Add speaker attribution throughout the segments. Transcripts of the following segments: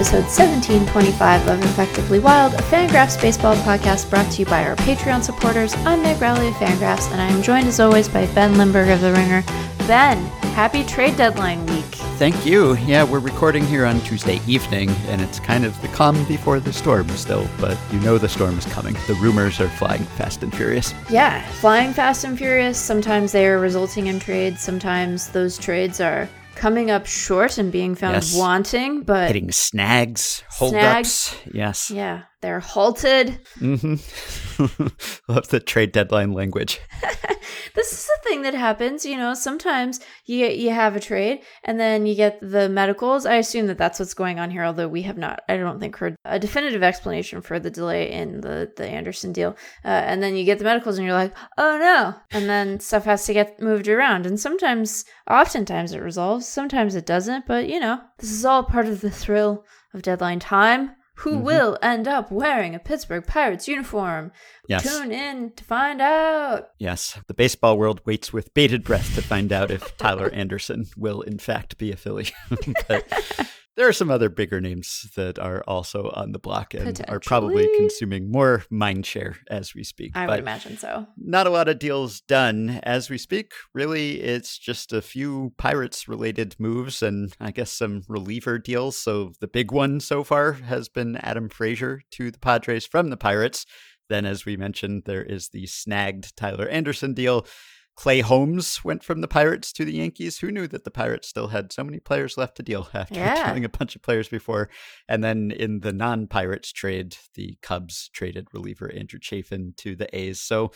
Speaker 1: episode 1725 of Effectively Wild, a Fangraphs baseball podcast brought to you by our Patreon supporters. I'm Meg Rowley of Fangraphs, and I am joined as always by Ben Lindbergh of The Ringer. Ben, happy trade deadline week.
Speaker 2: Thank you. Yeah, we're recording here on Tuesday evening, and it's kind of the calm before the storm still, but you know the storm is coming. The rumors are flying fast and furious.
Speaker 1: Yeah, flying fast and furious. Sometimes they are resulting in trades, sometimes those trades are coming up short and being found
Speaker 2: Yes.
Speaker 1: wanting, but
Speaker 2: Hitting snags, holdups. Yes.
Speaker 1: yeah, they're halted.
Speaker 2: hmm Love the trade deadline language.
Speaker 1: this is a thing that happens you know sometimes you you have a trade and then you get the medicals. I assume that that's what's going on here although we have not i don't think heard a definitive explanation for the delay in the the anderson deal. Uh, and then you get the medicals and you're like oh no. And then stuff has to get moved around. And sometimes oftentimes it resolves sometimes it doesn't but you know this is all part of the thrill of deadline time who
Speaker 2: Mhm.
Speaker 1: will end up wearing a Pittsburgh Pirates uniform?
Speaker 2: Yes.
Speaker 1: Tune in to find out.
Speaker 2: Yes. The baseball world waits with bated breath to find out if Tyler Anderson will, in fact, be a Philly. but there are some other bigger names that are also on the block and are probably consuming more mind share as we speak.
Speaker 1: I
Speaker 2: But
Speaker 1: would imagine so.
Speaker 2: not a lot of deals done as we speak. Really, it's just a few Pirates related moves and I guess some reliever deals. So the big one so far has been Adam Frazier to the Padres from the Pirates. Then, as we mentioned, there is the snagged Tyler Anderson deal. Clay Holmes went from the Pirates to the Yankees. Who knew that the Pirates still had so many players left to deal after
Speaker 1: Yeah.
Speaker 2: killing a bunch of players before? And then in the non Pirates trade, the Cubs traded reliever Andrew Chafin to the A's. So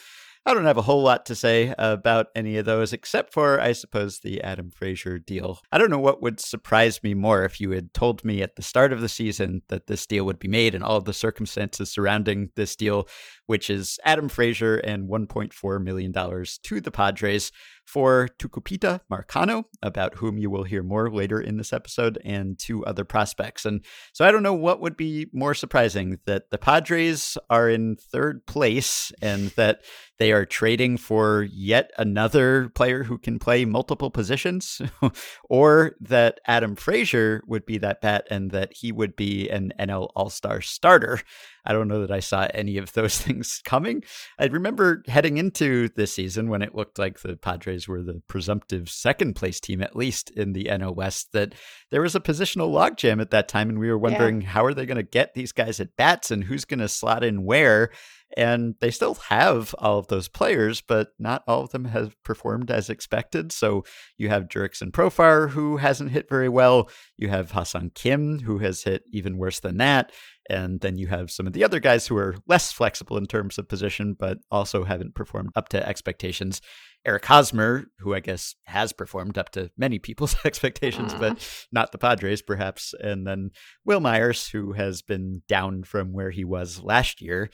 Speaker 2: I don't have a whole lot to say about any of those, except for, I suppose, the Adam Frazier deal. I don't know what would surprise me more if you had told me at the start of the season that this deal would be made and all the circumstances surrounding this deal, which is Adam Frazier and $1.4 million to the Padres for Tucupita Marcano, about whom you will hear more later in this episode, and two other prospects. And so I don't know what would be more surprising that the Padres are in third place and that they are trading for yet another player who can play multiple positions, or that Adam Frazier would be that bat and that he would be an NL All Star starter. I don't know that I saw any of those things coming. I remember heading into this season when it looked like the Padres were the presumptive second place team, at least in the NL West, that there was a positional logjam at that time. And we were wondering how are they going to get these guys at bats and who's going to slot in where. And they still have all of those players, but not all of them have performed as expected. So you have Jurickson Profar, who hasn't hit very well. You have Ha-Seong Kim, who has hit even worse than that. And then you have some of the other guys who are less flexible in terms of position, but also haven't performed up to expectations. Eric Hosmer, who I guess has performed up to many people's expectations, uh-huh. but not the Padres, perhaps. And then Wil Myers, who has been down from where he was last year.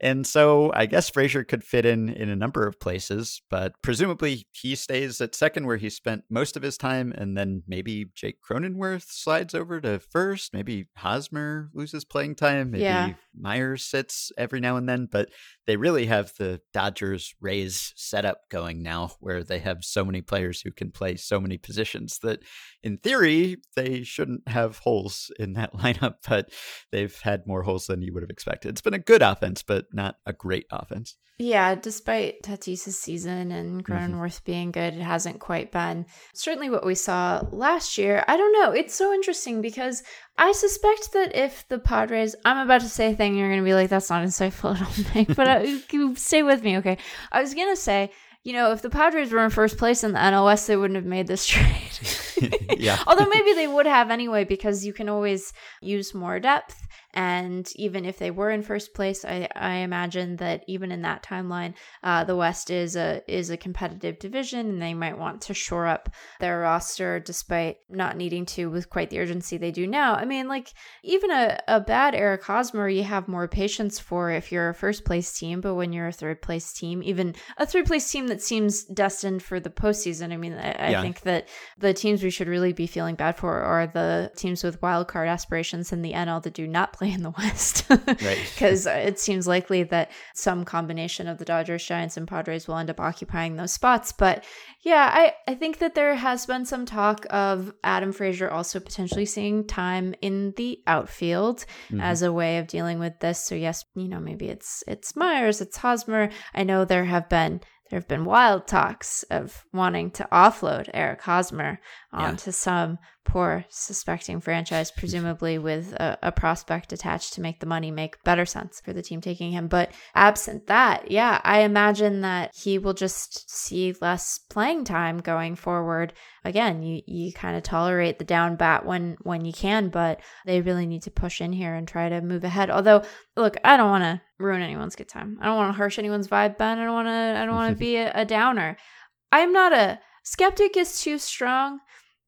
Speaker 2: And so I guess Frazier could fit in in a number of places, but presumably he stays at second where he spent most of his time. And then maybe Jake Cronenworth slides over to first. Maybe Hosmer loses playing time. Maybe
Speaker 1: Yeah.
Speaker 2: Myers sits every now and then. But they really have the Dodgers Rays setup going now where they have so many players who can play so many positions that in theory they shouldn't have holes in that lineup, but they've had more holes than you would have expected. It's been a good offense, but not a great offense.
Speaker 1: Yeah, despite Tatis's season and
Speaker 2: Mm-hmm.
Speaker 1: Being good, it hasn't quite been certainly what we saw last year. I don't know. It's so interesting because I suspect that if the Padres, I'm about to say a thing, you're going to be like, that's not insightful at all, Nick, but uh, you stay with me, okay? I was going to say, you know, if the Padres were in first place in the NL West, they wouldn't have made this trade.
Speaker 2: yeah.
Speaker 1: Although maybe they would have anyway, because you can always use more depth. And even if they were in first place, I, I imagine that even in that timeline, uh, the West is a is a competitive division, and they might want to shore up their roster despite not needing to with quite the urgency they do now. I mean, like even a, a bad Eric Hosmer, you have more patience for if you're a first place team, but when you're a third place team, even a third place team that seems destined for the postseason, I mean, I, I think that the teams we should really be feeling bad for are the teams with wild card aspirations in the NL that do not play play in the West.
Speaker 2: right.
Speaker 1: Because it seems likely that some combination of the Dodgers, Giants, and Padres will end up occupying those spots. But yeah, I, I think that there has been some talk of Adam Frazier also potentially seeing time in the outfield mm-hmm. as a way of dealing with this. So yes, you know, maybe it's it's Myers, it's Hosmer. I know there have been there have been wild talks of wanting to offload Eric Hosmer onto yeah. some poor suspecting franchise, presumably with a, a, prospect attached to make the money make better sense for the team taking him. But absent that, yeah, I imagine that he will just see less playing time going forward. Again, you, you kind of tolerate the down bat when when you can, but they really need to push in here and try to move ahead. Although, look, I don't want to ruin anyone's good time. I don't want to harsh anyone's vibe, Ben. I don't want to. I don't want to be a, a downer. I'm not a skeptic. Is too strong,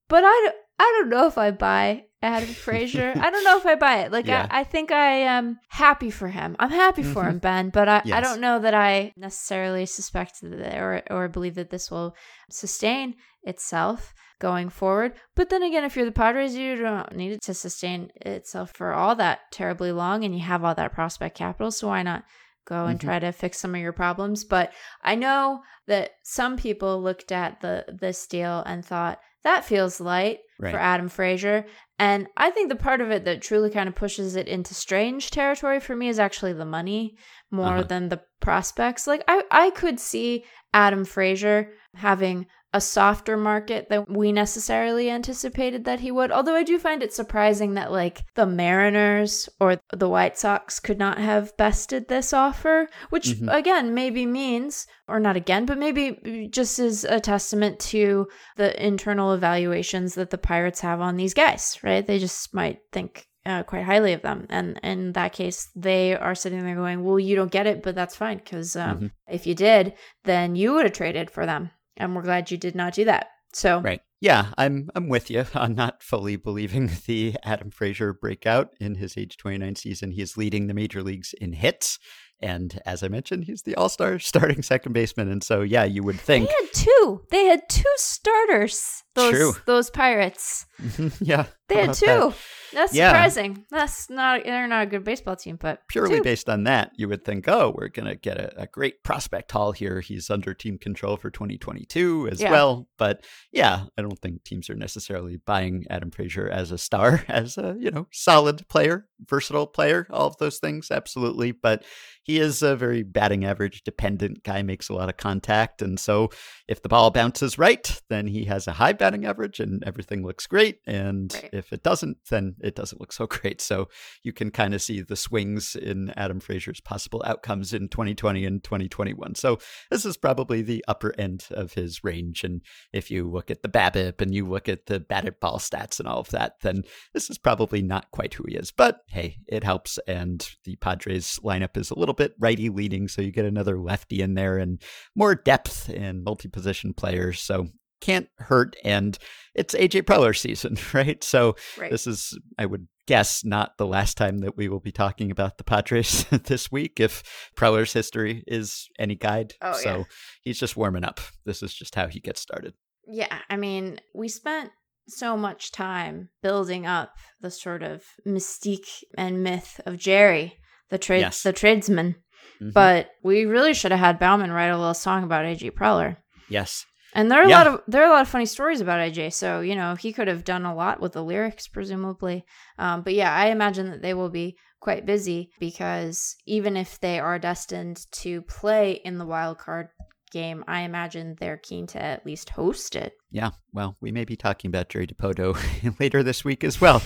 Speaker 1: but I I don't know if I buy Adam Frazier. I don't know if I buy it. Like yeah. I, I think I am happy for him. I'm happy for mm-hmm. him, Ben, but I, yes. I don't know that I necessarily suspect that or or believe that this will sustain itself going forward. But then again, if you're the Padres, you don't need it to sustain itself for all that terribly long and you have all that prospect capital, so why not go and mm-hmm. try to fix some of your problems? But I know that some people looked at the this deal and thought that feels light right. for Adam Frazier. And I think the part of it that truly kind of pushes it into strange territory for me is actually the money more uh-huh. than the prospects. Like I, I could see Adam Frazier having a softer market than we necessarily anticipated that he would. Although I do find it surprising that like the Mariners or the White Sox could not have bested this offer, which mm-hmm. again maybe means or not again, but maybe just is a testament to the internal evaluations that the Pirates have on these guys, right? They just might think uh, quite highly of them. And in that case, they are sitting there going, well, you don't get it, but that's fine. Because um, mm-hmm. if you did, then you would have traded for them and we're glad you did not do that. So
Speaker 2: right. Yeah, I'm I'm with you on not fully believing the Adam Frazier breakout in his age 29 season. He is leading the major leagues in hits. And as I mentioned, he's the all star starting second baseman. And so, yeah, you would think.
Speaker 1: They had two. They had two starters, those, True. those Pirates.
Speaker 2: yeah.
Speaker 1: They had two. That? That's yeah. surprising. That's not they're not a good baseball team, but
Speaker 2: purely
Speaker 1: two.
Speaker 2: based on that, you would think, oh, we're gonna get a, a great prospect haul here. He's under team control for 2022 as yeah. well. But yeah, I don't think teams are necessarily buying Adam Frazier as a star, as a you know solid player, versatile player, all of those things, absolutely. But he is a very batting average dependent guy, makes a lot of contact, and so if the ball bounces right, then he has a high batting average and everything looks great. And right. if it doesn't, then it doesn't look so great. So you can kind of see the swings in Adam Frazier's possible outcomes in 2020 and 2021. So this is probably the upper end of his range. And if you look at the BABIP and you look at the batted ball stats and all of that, then this is probably not quite who he is. But hey, it helps. And the Padres lineup is a little bit righty leaning. So you get another lefty in there and more depth and multi position players. So can't hurt. And it's AJ Preller season, right? So right. this is, I would guess, not the last time that we will be talking about the Padres this week, if Preller's history is any guide. Oh, so yeah. he's just warming up. This is just how he gets started.
Speaker 1: Yeah. I mean, we spent so much time building up the sort of mystique and myth of Jerry, the trade yes. the tradesman. Mm-hmm. But we really should have had Baumann write a little song about AJ Preller.
Speaker 2: Yes.
Speaker 1: And there are yeah. a lot of there are a lot of funny stories about AJ. So you know he could have done a lot with the lyrics, presumably. Um, but yeah, I imagine that they will be quite busy because even if they are destined to play in the wild card game, I imagine they're keen to at least host it.
Speaker 2: Yeah, well, we may be talking about Jerry Dipoto later this week as well.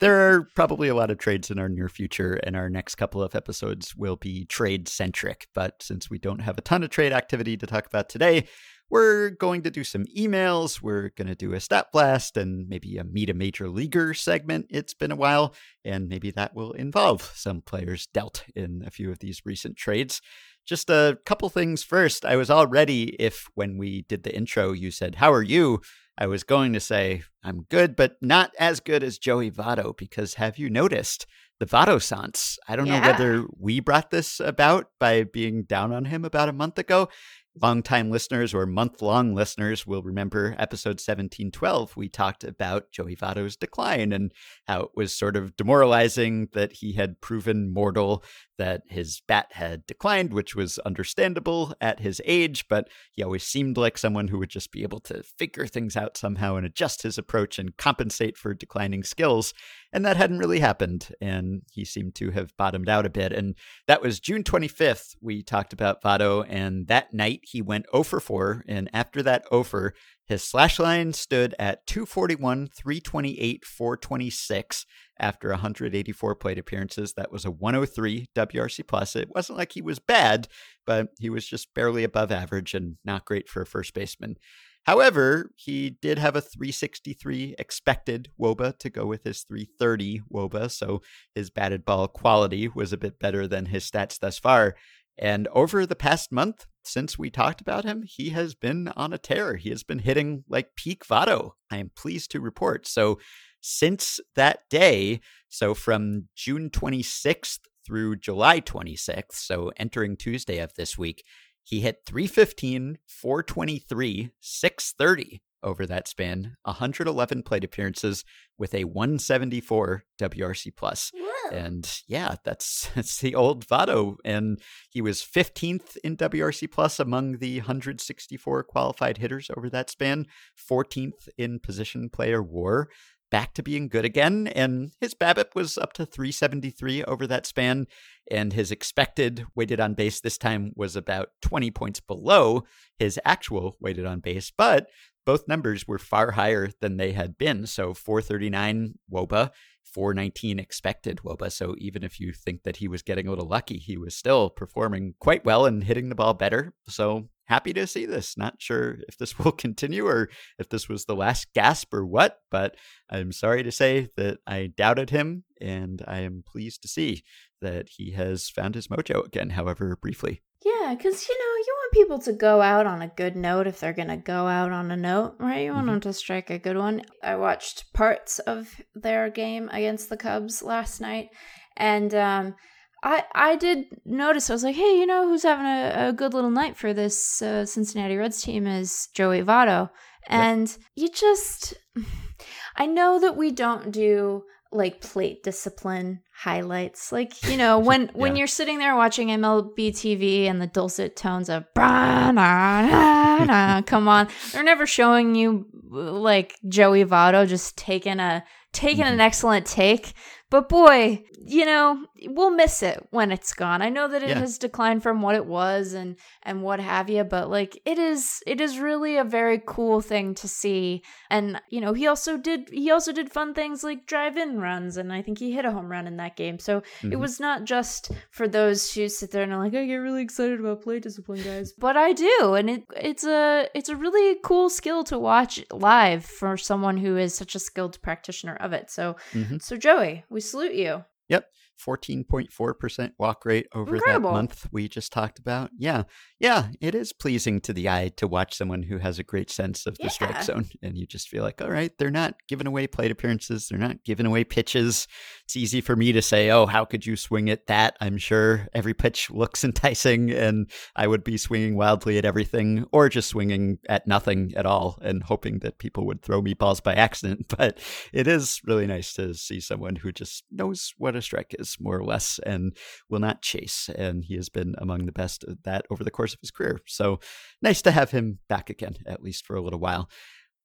Speaker 2: There are probably a lot of trades in our near future, and our next couple of episodes will be trade centric. But since we don't have a ton of trade activity to talk about today, we're going to do some emails. We're going to do a stat blast and maybe a meet a major leaguer segment. It's been a while, and maybe that will involve some players dealt in a few of these recent trades. Just a couple things first. I was all ready if, when we did the intro, you said, How are you? I was going to say, I'm good, but not as good as Joey Votto, because have you noticed the Votto Sans? I don't yeah. know whether we brought this about by being down on him about a month ago longtime listeners or month long listeners will remember episode 1712. We talked about Joey Votto's decline and how it was sort of demoralizing that he had proven mortal, that his bat had declined, which was understandable at his age, but he always seemed like someone who would just be able to figure things out somehow and adjust his approach and compensate for declining skills. And that hadn't really happened. And he seemed to have bottomed out a bit. And that was June 25th. We talked about Votto. And that night he went 0 for 4. And after that 0 for, his slash line stood at 241, 328, 426 after 184 plate appearances. That was a 103 WRC plus. It wasn't like he was bad, but he was just barely above average and not great for a first baseman. However, he did have a 363 expected woba to go with his 330 woba, so his batted ball quality was a bit better than his stats thus far. And over the past month, since we talked about him, he has been on a tear. He has been hitting like peak Votto. I am pleased to report. So, since that day, so from June 26th through July 26th, so entering Tuesday of this week, he hit 315, 423, 630 over that span, 111 plate appearances with a 174 WRC plus. And yeah, that's that's the old Votto. And he was 15th in WRC plus among the 164 qualified hitters over that span, 14th in position player war back to being good again. And his BABIP was up to 373 over that span. And his expected weighted on base this time was about 20 points below his actual weighted on base. But both numbers were far higher than they had been. So 439 Woba, 419 expected Woba. So even if you think that he was getting a little lucky, he was still performing quite well and hitting the ball better. So happy to see this. Not sure if this will continue or if this was the last gasp or what, but I'm sorry to say that I doubted him and I am pleased to see that he has found his mojo again, however briefly.
Speaker 1: Yeah, because you know, you want people to go out on a good note if they're going to go out on a note, right? You want mm-hmm. them to strike a good one. I watched parts of their game against the Cubs last night, and um, I I did notice. I was like, hey, you know who's having a, a good little night for this uh, Cincinnati Reds team is Joey Votto, and yep. you just, I know that we don't do like plate discipline highlights like you know when yeah. when you're sitting there watching mlb tv and the dulcet tones of come on they're never showing you like joey votto just taking a taking mm-hmm. an excellent take but boy, you know, we'll miss it when it's gone. I know that it yeah. has declined from what it was and and what have you, but like it is it is really a very cool thing to see. And you know, he also did he also did fun things like drive-in runs and I think he hit a home run in that game. So mm-hmm. it was not just for those who sit there and are like, I get really excited about play discipline, guys. but I do, and it it's a it's a really cool skill to watch live for someone who is such a skilled practitioner of it. So mm-hmm. so Joey, we salute you.
Speaker 2: Yep. 14.4% walk rate over Incredible. that month we just talked about. Yeah. Yeah. It is pleasing to the eye to watch someone who has a great sense of the yeah. strike zone. And you just feel like, all right, they're not giving away plate appearances. They're not giving away pitches. It's easy for me to say, oh, how could you swing at that? I'm sure every pitch looks enticing and I would be swinging wildly at everything or just swinging at nothing at all and hoping that people would throw me balls by accident. But it is really nice to see someone who just knows what a strike is is, more or less, and will not chase. And he has been among the best at that over the course of his career. So nice to have him back again, at least for a little while.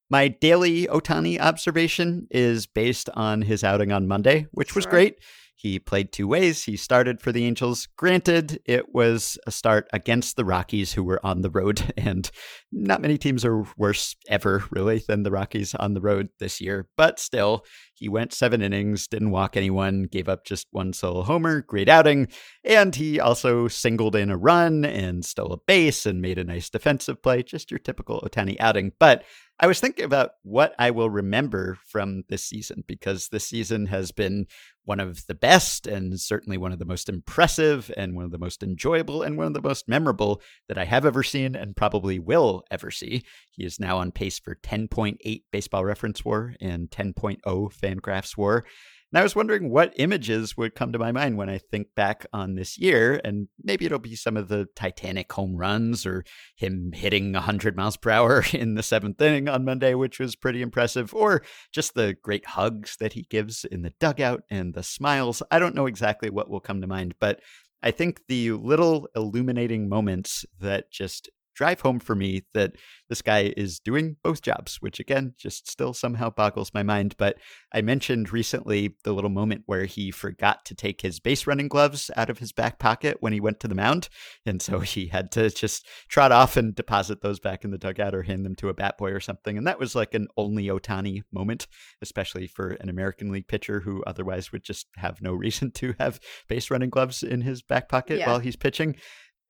Speaker 2: My daily Ohtani observation is based on his outing on Monday, which was great. He played two ways. He started for the Angels. Granted, it was a start against the Rockies, who were on the road, and not many teams are worse ever, really, than the Rockies on the road this year. But still, he went seven innings, didn't walk anyone, gave up just one solo homer. Great outing. And he also singled in a run and stole a base and made a nice defensive play. Just your typical Ohtani outing. But I was thinking about what I will remember from this season because this season has been one of the best and certainly one of the most impressive and one of the most enjoyable and one of the most memorable that I have ever seen and probably will ever see. He is now on pace for 10.8 baseball reference war and 10.0 Fangraphs war. And I was wondering what images would come to my mind when I think back on this year. And maybe it'll be some of the Titanic home runs or him hitting 100 miles per hour in the seventh inning on Monday, which was pretty impressive, or just the great hugs that he gives in the dugout and the smiles. I don't know exactly what will come to mind, but I think the little illuminating moments that just drive home for me that this guy is doing both jobs, which again, just still somehow boggles my mind. But I mentioned recently the little moment where he forgot to take his base running gloves out of his back pocket when he went to the mound. And so he had to just trot off and deposit those back in the dugout or hand them to a bat boy or something. And that was like an only Ohtani moment, especially for an American League pitcher who otherwise would just have no reason to have base running gloves in his back pocket yeah. while he's pitching.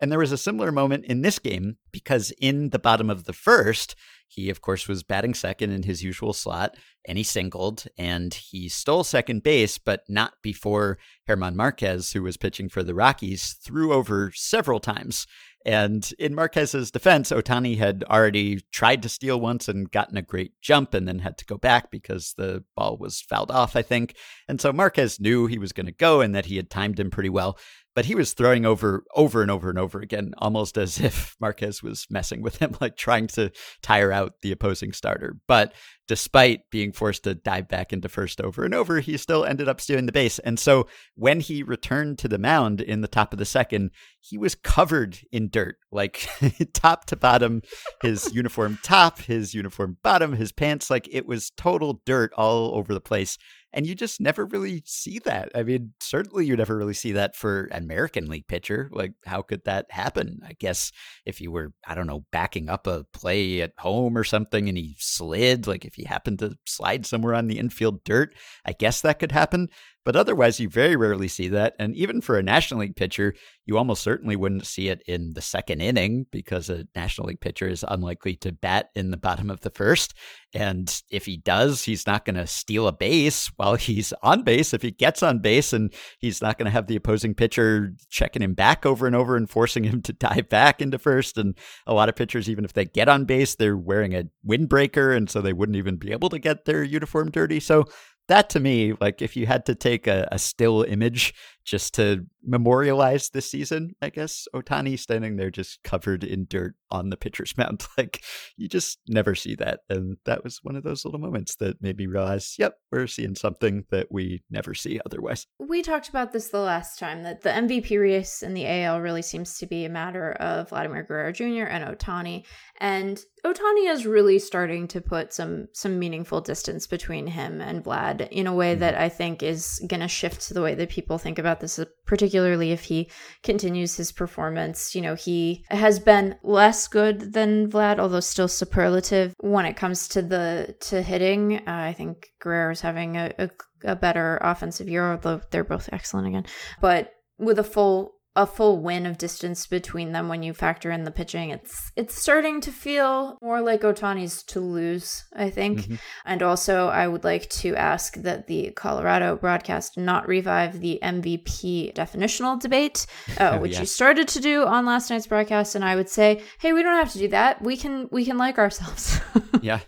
Speaker 2: And there was a similar moment in this game because in the bottom of the first, he, of course, was batting second in his usual slot and he singled and he stole second base, but not before Germán Márquez, who was pitching for the Rockies, threw over several times. And in Marquez's defense, Ohtani had already tried to steal once and gotten a great jump and then had to go back because the ball was fouled off, I think. And so Marquez knew he was going to go and that he had timed him pretty well but he was throwing over over and over and over again, almost as if Marquez was messing with him, like trying to tire out the opposing starter. But despite being forced to dive back into first over and over, he still ended up stealing the base. And so when he returned to the mound in the top of the second, he was covered in dirt, like top to bottom, his uniform top, his uniform bottom, his pants, like it was total dirt all over the place. And you just never really see that. I mean, certainly you never really see that for an American League pitcher. Like, how could that happen? I guess if you were, I don't know, backing up a play at home or something and he slid, like if he happened to slide somewhere on the infield dirt, I guess that could happen. But otherwise, you very rarely see that. And even for a National League pitcher, you almost certainly wouldn't see it in the second inning because a National League pitcher is unlikely to bat in the bottom of the first. And if he does, he's not going to steal a base while he's on base. If he gets on base and he's not going to have the opposing pitcher checking him back over and over and forcing him to dive back into first. And a lot of pitchers, even if they get on base, they're wearing a windbreaker. And so they wouldn't even be able to get their uniform dirty. So that to me, like if you had to take a, a, still image just to memorialize this season, I guess Ohtani standing there just covered in dirt on the pitcher's mound, like you just never see that. And that was one of those little moments that made me realize, yep, we're seeing something that we never see otherwise.
Speaker 1: We talked about this the last time that the MVP race in the AL really seems to be a matter of Vladimir Guerrero Jr. and Ohtani. And Ohtani is really starting to put some some meaningful distance between him and Vlad in a way mm-hmm. that I think is going to shift the way that people think about this, particularly if he continues his performance. You know, he has been less good than Vlad, although still superlative when it comes to the to hitting. Uh, I think Guerrero is having a, a a better offensive year, although they're both excellent again. But with a full a full win of distance between them when you factor in the pitching. It's it's starting to feel more like Ohtani's to lose, I think. Mm-hmm. And also, I would like to ask that the Colorado broadcast not revive the MVP definitional debate, uh, oh, which yeah. you started to do on last night's broadcast. And I would say, hey, we don't have to do that. We can we can like ourselves.
Speaker 2: yeah.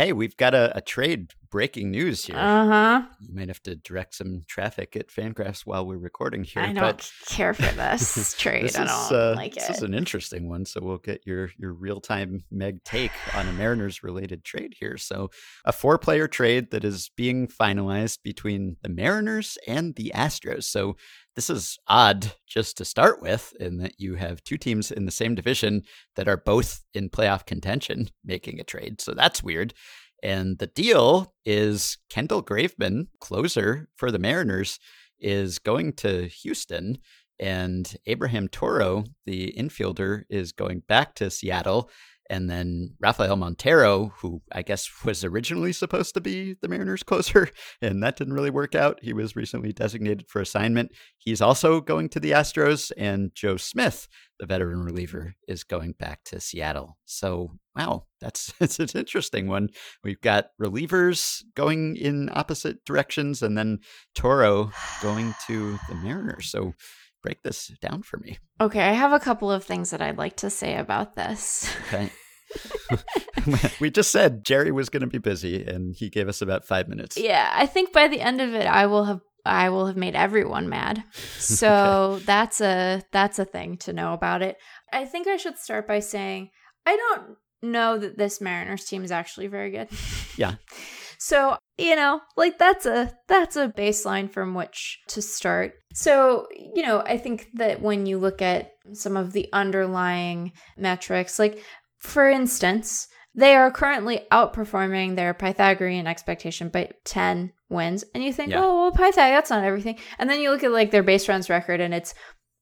Speaker 2: hey, we've got a, a trade breaking news here.
Speaker 1: Uh huh.
Speaker 2: You might have to direct some traffic at Fangraphs while we're recording here. I
Speaker 1: don't care for this trade. this don't is, uh, like
Speaker 2: this
Speaker 1: it.
Speaker 2: Is an interesting one, so we'll get your your real time Meg take on a Mariners related trade here. So, a four player trade that is being finalized between the Mariners and the Astros. So. This is odd just to start with, in that you have two teams in the same division that are both in playoff contention making a trade. So that's weird. And the deal is Kendall Graveman, closer for the Mariners, is going to Houston. And Abraham Toro, the infielder, is going back to Seattle. And then Rafael Montero, who I guess was originally supposed to be the Mariners closer, and that didn't really work out. He was recently designated for assignment. He's also going to the Astros, and Joe Smith, the veteran reliever, is going back to Seattle. So, wow, that's it's an interesting one. We've got relievers going in opposite directions, and then Toro going to the Mariners. So, break this down for me.
Speaker 1: Okay, I have a couple of things that I'd like to say about this.
Speaker 2: Okay. we just said Jerry was going to be busy, and he gave us about five minutes.
Speaker 1: Yeah, I think by the end of it, I will have I will have made everyone mad. So okay. that's a that's a thing to know about it. I think I should start by saying I don't know that this Mariners team is actually very good.
Speaker 2: Yeah.
Speaker 1: So, you know, like that's a that's a baseline from which to start. So, you know, I think that when you look at some of the underlying metrics, like for instance, they are currently outperforming their Pythagorean expectation by 10 wins. And you think, yeah. oh, well, Pythag, that's not everything. And then you look at like their base runs record and it's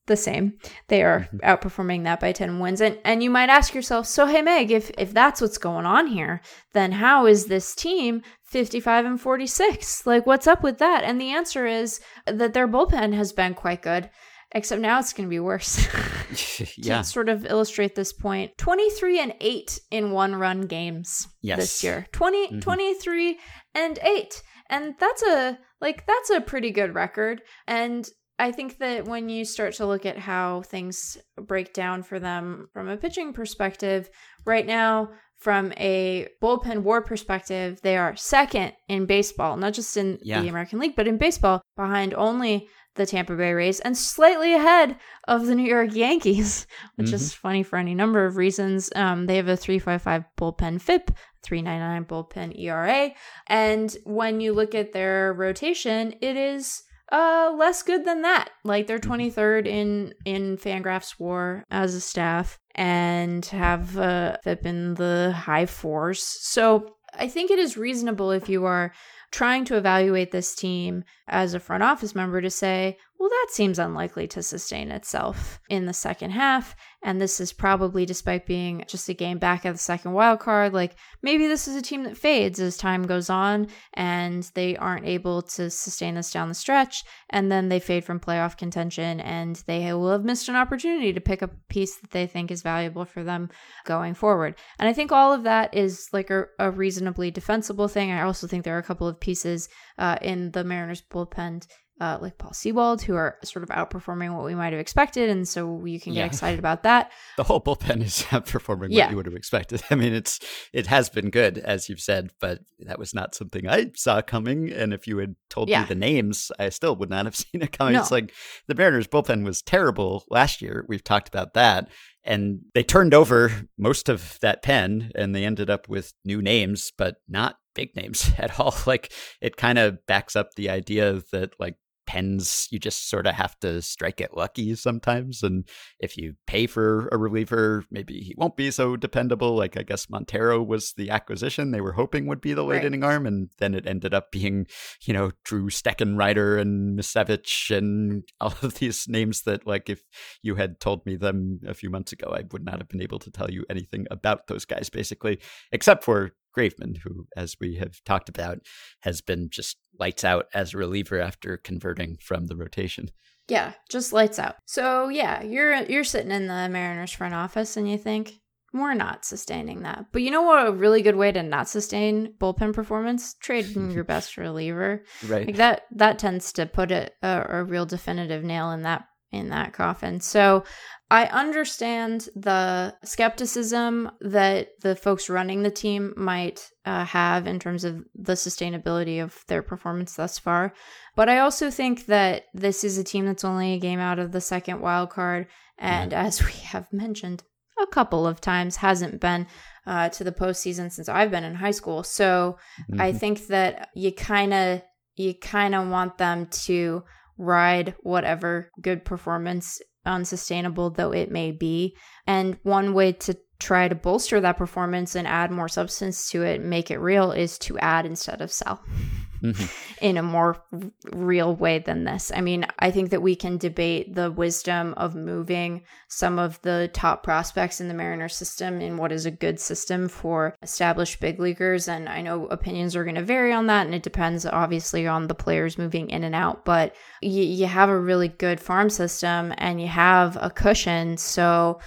Speaker 1: the same. They are mm-hmm. outperforming that by 10 wins. And and you might ask yourself, so hey Meg, if if that's what's going on here, then how is this team 55 and 46? Like what's up with that? And the answer is that their bullpen has been quite good. Except now it's going to be worse.
Speaker 2: yeah.
Speaker 1: To sort of illustrate this point, 23 and 8 in one run games
Speaker 2: yes.
Speaker 1: this year. 20, mm-hmm. 23 and 8. And that's a like that's a pretty good record. And I think that when you start to look at how things break down for them from a pitching perspective, right now, from a bullpen war perspective, they are second in baseball, not just in yeah. the American League, but in baseball, behind only the Tampa Bay Rays and slightly ahead of the New York Yankees, which mm-hmm. is funny for any number of reasons. Um, they have a 355 bullpen FIP, 399 bullpen ERA. And when you look at their rotation, it is uh less good than that. Like they're 23rd mm-hmm. in in Fangraphs WAR as a staff and have uh in the high force. So I think it is reasonable if you are trying to evaluate this team as a front office member to say, well, that seems unlikely to sustain itself in the second half. And this is probably, despite being just a game back at the second wild card, like maybe this is a team that fades as time goes on and they aren't able to sustain this down the stretch. And then they fade from playoff contention and they will have missed an opportunity to pick up a piece that they think is valuable for them going forward. And I think all of that is like a, a reasonably defensible thing. I also think there are a couple of pieces uh, in the Mariners bullpen uh, like Paul Sewald, who are sort of outperforming what we might have expected, and so you can get yeah. excited about that.
Speaker 2: The whole bullpen is outperforming yeah. what you would have expected. I mean, it's it has been good as you've said, but that was not something I saw coming. And if you had told yeah. me the names, I still would not have seen it coming. No. It's like the Mariners bullpen was terrible last year. We've talked about that. And they turned over most of that pen and they ended up with new names, but not big names at all. Like it kind of backs up the idea that like pens you just sort of have to strike it lucky sometimes and if you pay for a reliever maybe he won't be so dependable like i guess montero was the acquisition they were hoping would be the late right. inning arm and then it ended up being you know drew steckenrider and Misiewicz and all of these names that like if you had told me them a few months ago i would not have been able to tell you anything about those guys basically except for Graveman, who, as we have talked about, has been just lights out as a reliever after converting from the rotation.
Speaker 1: Yeah, just lights out. So yeah, you're you're sitting in the Mariners front office and you think we're not sustaining that. But you know what? A really good way to not sustain bullpen performance: trading your best reliever.
Speaker 2: Right.
Speaker 1: Like that. That tends to put a, a, a real definitive nail in that in that coffin. So I understand the skepticism that the folks running the team might uh, have in terms of the sustainability of their performance thus far. But I also think that this is a team that's only a game out of the second wild card. And as we have mentioned a couple of times, hasn't been uh, to the postseason since I've been in high school. So mm-hmm. I think that you kind of you kind of want them to ride whatever good performance unsustainable though it may be. And one way to try to bolster that performance and add more substance to it, make it real, is to add instead of sell. Mm-hmm. in a more real way than this. I mean, I think that we can debate the wisdom of moving some of the top prospects in the Mariner system in what is a good system for established big leaguers. And I know opinions are going to vary on that, and it depends obviously on the players moving in and out. But you, you have a really good farm system and you have a cushion. So,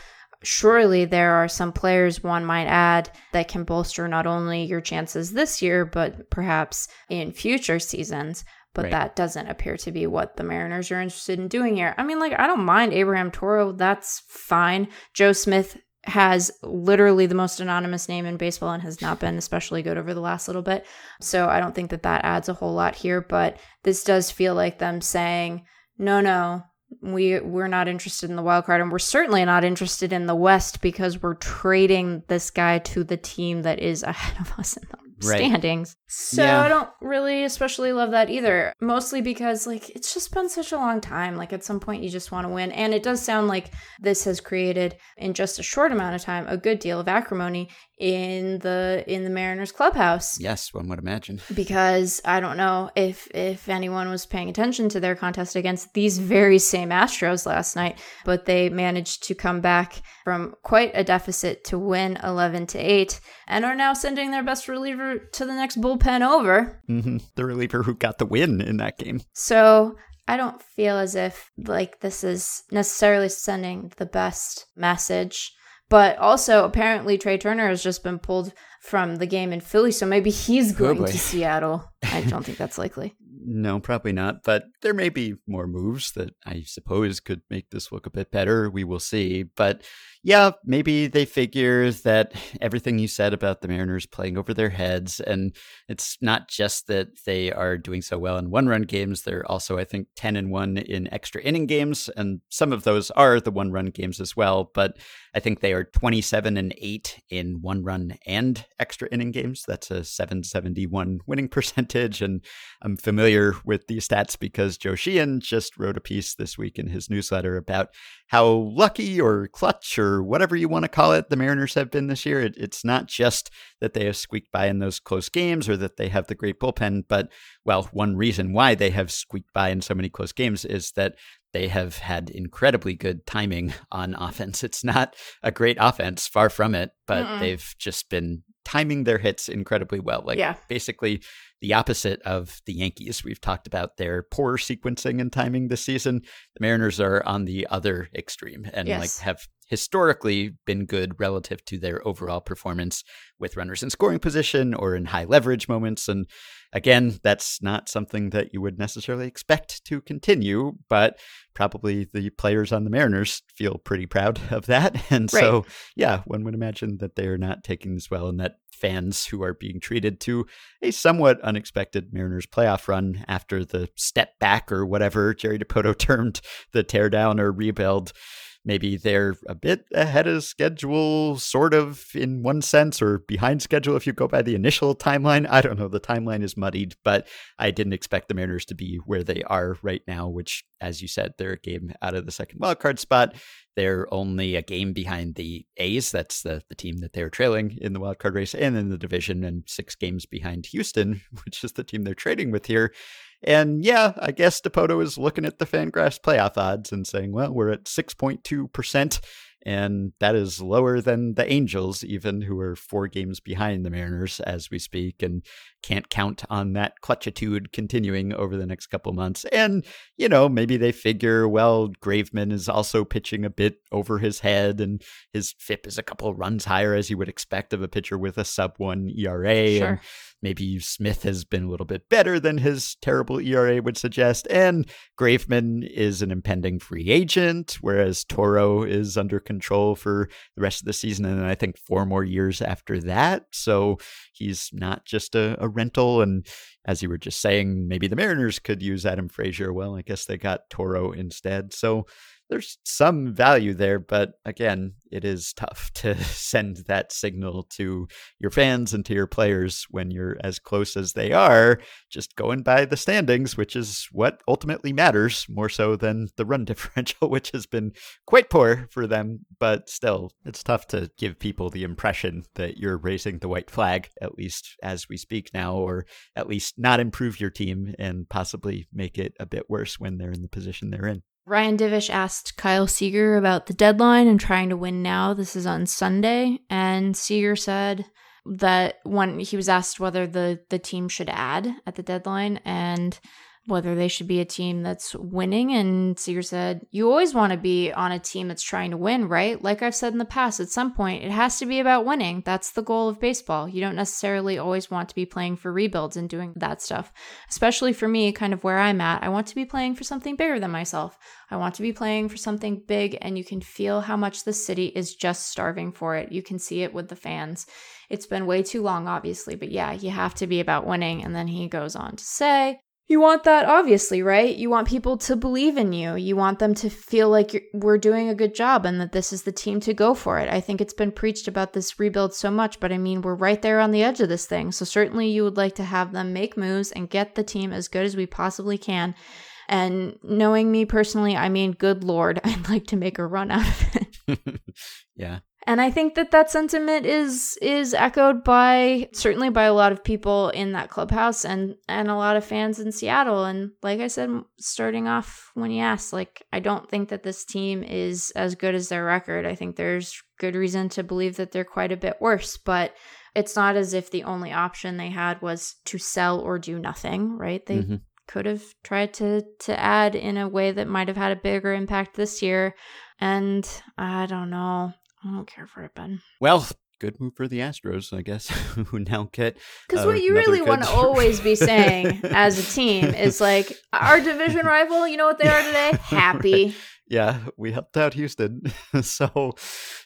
Speaker 1: surely there are some players one might add that can bolster not only your chances this year, but perhaps in future seasons. But right. that doesn't appear to be what the Mariners are interested in doing here. I mean, like, I don't mind Abraham Toro. That's fine. Joe Smith has literally the most anonymous name in baseball and has not been especially good over the last little bit. So I don't think that that adds a whole lot here, but this does feel like them saying, "No, no, we we're not interested in the wild card and we're certainly not interested in the west because we're trading this guy to the team that is ahead of us in the right. standings. So yeah. I don't really especially love that either. Mostly because like it's just been such a long time. Like at some point you just want to win. And it does sound like this has created in just a short amount of time a good deal of acrimony in the in the Mariners clubhouse.
Speaker 2: Yes, one would imagine.
Speaker 1: Because I don't know if if anyone was paying attention to their contest against these very same Astros last night, but they managed to come back from quite a deficit to win 11 to 8 and are now sending their best reliever to the next bullpen over.
Speaker 2: Mm-hmm. The reliever who got the win in that game.
Speaker 1: So I don't feel as if like this is necessarily sending the best message but also, apparently, Trea Turner has just been pulled from the game in Philly, so maybe he's going to Seattle. I don't think that's likely.
Speaker 2: No, probably not. But there may be more moves that I suppose could make this look a bit better. We will see. But yeah, maybe they figure that everything you said about the Mariners playing over their heads, and it's not just that they are doing so well in one run games, they're also, I think, 10 and 1 in extra inning games, and some of those are the one run games as well. But I think they are 27 and 8 in one run and extra inning games. That's a 771 winning percentage, and I'm familiar with these stats because Joe Sheehan just wrote a piece this week in his newsletter about how lucky or clutch or whatever you want to call it the Mariners have been this year. It, it's not just that they have squeaked by in those close games or that they have the great bullpen, but well, one reason why they have squeaked by in so many close games is that they have had incredibly good timing on offense. It's not a great offense, far from it, but Mm-mm. they've just been timing their hits incredibly well. Like yeah. basically the opposite of the Yankees. We've talked about their poor sequencing and timing this season. The Mariners are on the other extreme and yes. like have historically been good relative to their overall performance with runners in scoring position or in high leverage moments. And again, that's not something that you would necessarily expect to continue, but probably the players on the Mariners feel pretty proud of that. And right. so, yeah, one would imagine that they are not taking this well and that fans who are being treated to a somewhat unexpected Mariners playoff run after the step back or whatever Jerry Dipoto termed the teardown or rebuild maybe they're a bit ahead of schedule, sort of in one sense, or behind schedule if you go by the initial timeline. I don't know. The timeline is muddied, but I didn't expect the Mariners to be where they are right now, which, as you said, they're a game out of the second wildcard spot. They're only a game behind the A's. That's the, the team that they're trailing in the wildcard race and in the division, and six games behind Houston, which is the team they're trading with here. And yeah, I guess Dipoto is looking at the Fangraphs playoff odds and saying, well, we're at 6.2% and that is lower than the Angels, even who are four games behind the Mariners as we speak, and can't count on that clutchitude continuing over the next couple months. And, you know, maybe they figure, well, Graveman is also pitching a bit over his head, and his FIP is a couple runs higher as you would expect of a pitcher with a sub one ERA. Sure. And maybe Smith has been a little bit better than his terrible ERA would suggest. And Graveman is an impending free agent, whereas Toro is under control for the rest of the season. And I think four more years after that. So he's not just a, a rental. And as you were just saying, maybe the Mariners could use Adam Frazier. Well, I guess they got Toro instead. So there's some value there, but again, it is tough to send that signal to your fans and to your players when you're as close as they are, just going by the standings, which is what ultimately matters more so than the run differential, which has been quite poor for them. But still, it's tough to give people the impression that you're raising the white flag, at least as we speak now, or at least not improve your team and possibly make it a bit worse when they're in the position they're in.
Speaker 1: Ryan Divish asked Kyle Seager about the deadline and trying to win now. This is on Sunday. And Seager said that when he was asked whether the, the team should add at the deadline, and whether they should be a team that's winning. And Seager said, You always want to be on a team that's trying to win, right? Like I've said in the past, at some point, it has to be about winning. That's the goal of baseball. You don't necessarily always want to be playing for rebuilds and doing that stuff. Especially for me, kind of where I'm at, I want to be playing for something bigger than myself. I want to be playing for something big, and you can feel how much the city is just starving for it. You can see it with the fans. It's been way too long, obviously, but yeah, you have to be about winning. And then he goes on to say, you want that, obviously, right? You want people to believe in you. You want them to feel like we're doing a good job and that this is the team to go for it. I think it's been preached about this rebuild so much, but I mean, we're right there on the edge of this thing. So certainly you would like to have them make moves and get the team as good as we possibly can. And knowing me personally, I mean, good Lord, I'd like to make a run out of
Speaker 2: it. yeah.
Speaker 1: And I think that that sentiment is is echoed by certainly by a lot of people in that clubhouse and and a lot of fans in Seattle. And like I said, starting off when you asked, like I don't think that this team is as good as their record. I think there's good reason to believe that they're quite a bit worse, but it's not as if the only option they had was to sell or do nothing, right? They mm-hmm. could have tried to to add in a way that might have had a bigger impact this year. And I don't know. I don't care for it, Ben.
Speaker 2: Well, good move for the Astros, I guess, who now get.
Speaker 1: Because uh, what you really want to always be saying as a team is like, our division rival, you know what they are today? Happy.
Speaker 2: Yeah, we helped out Houston. so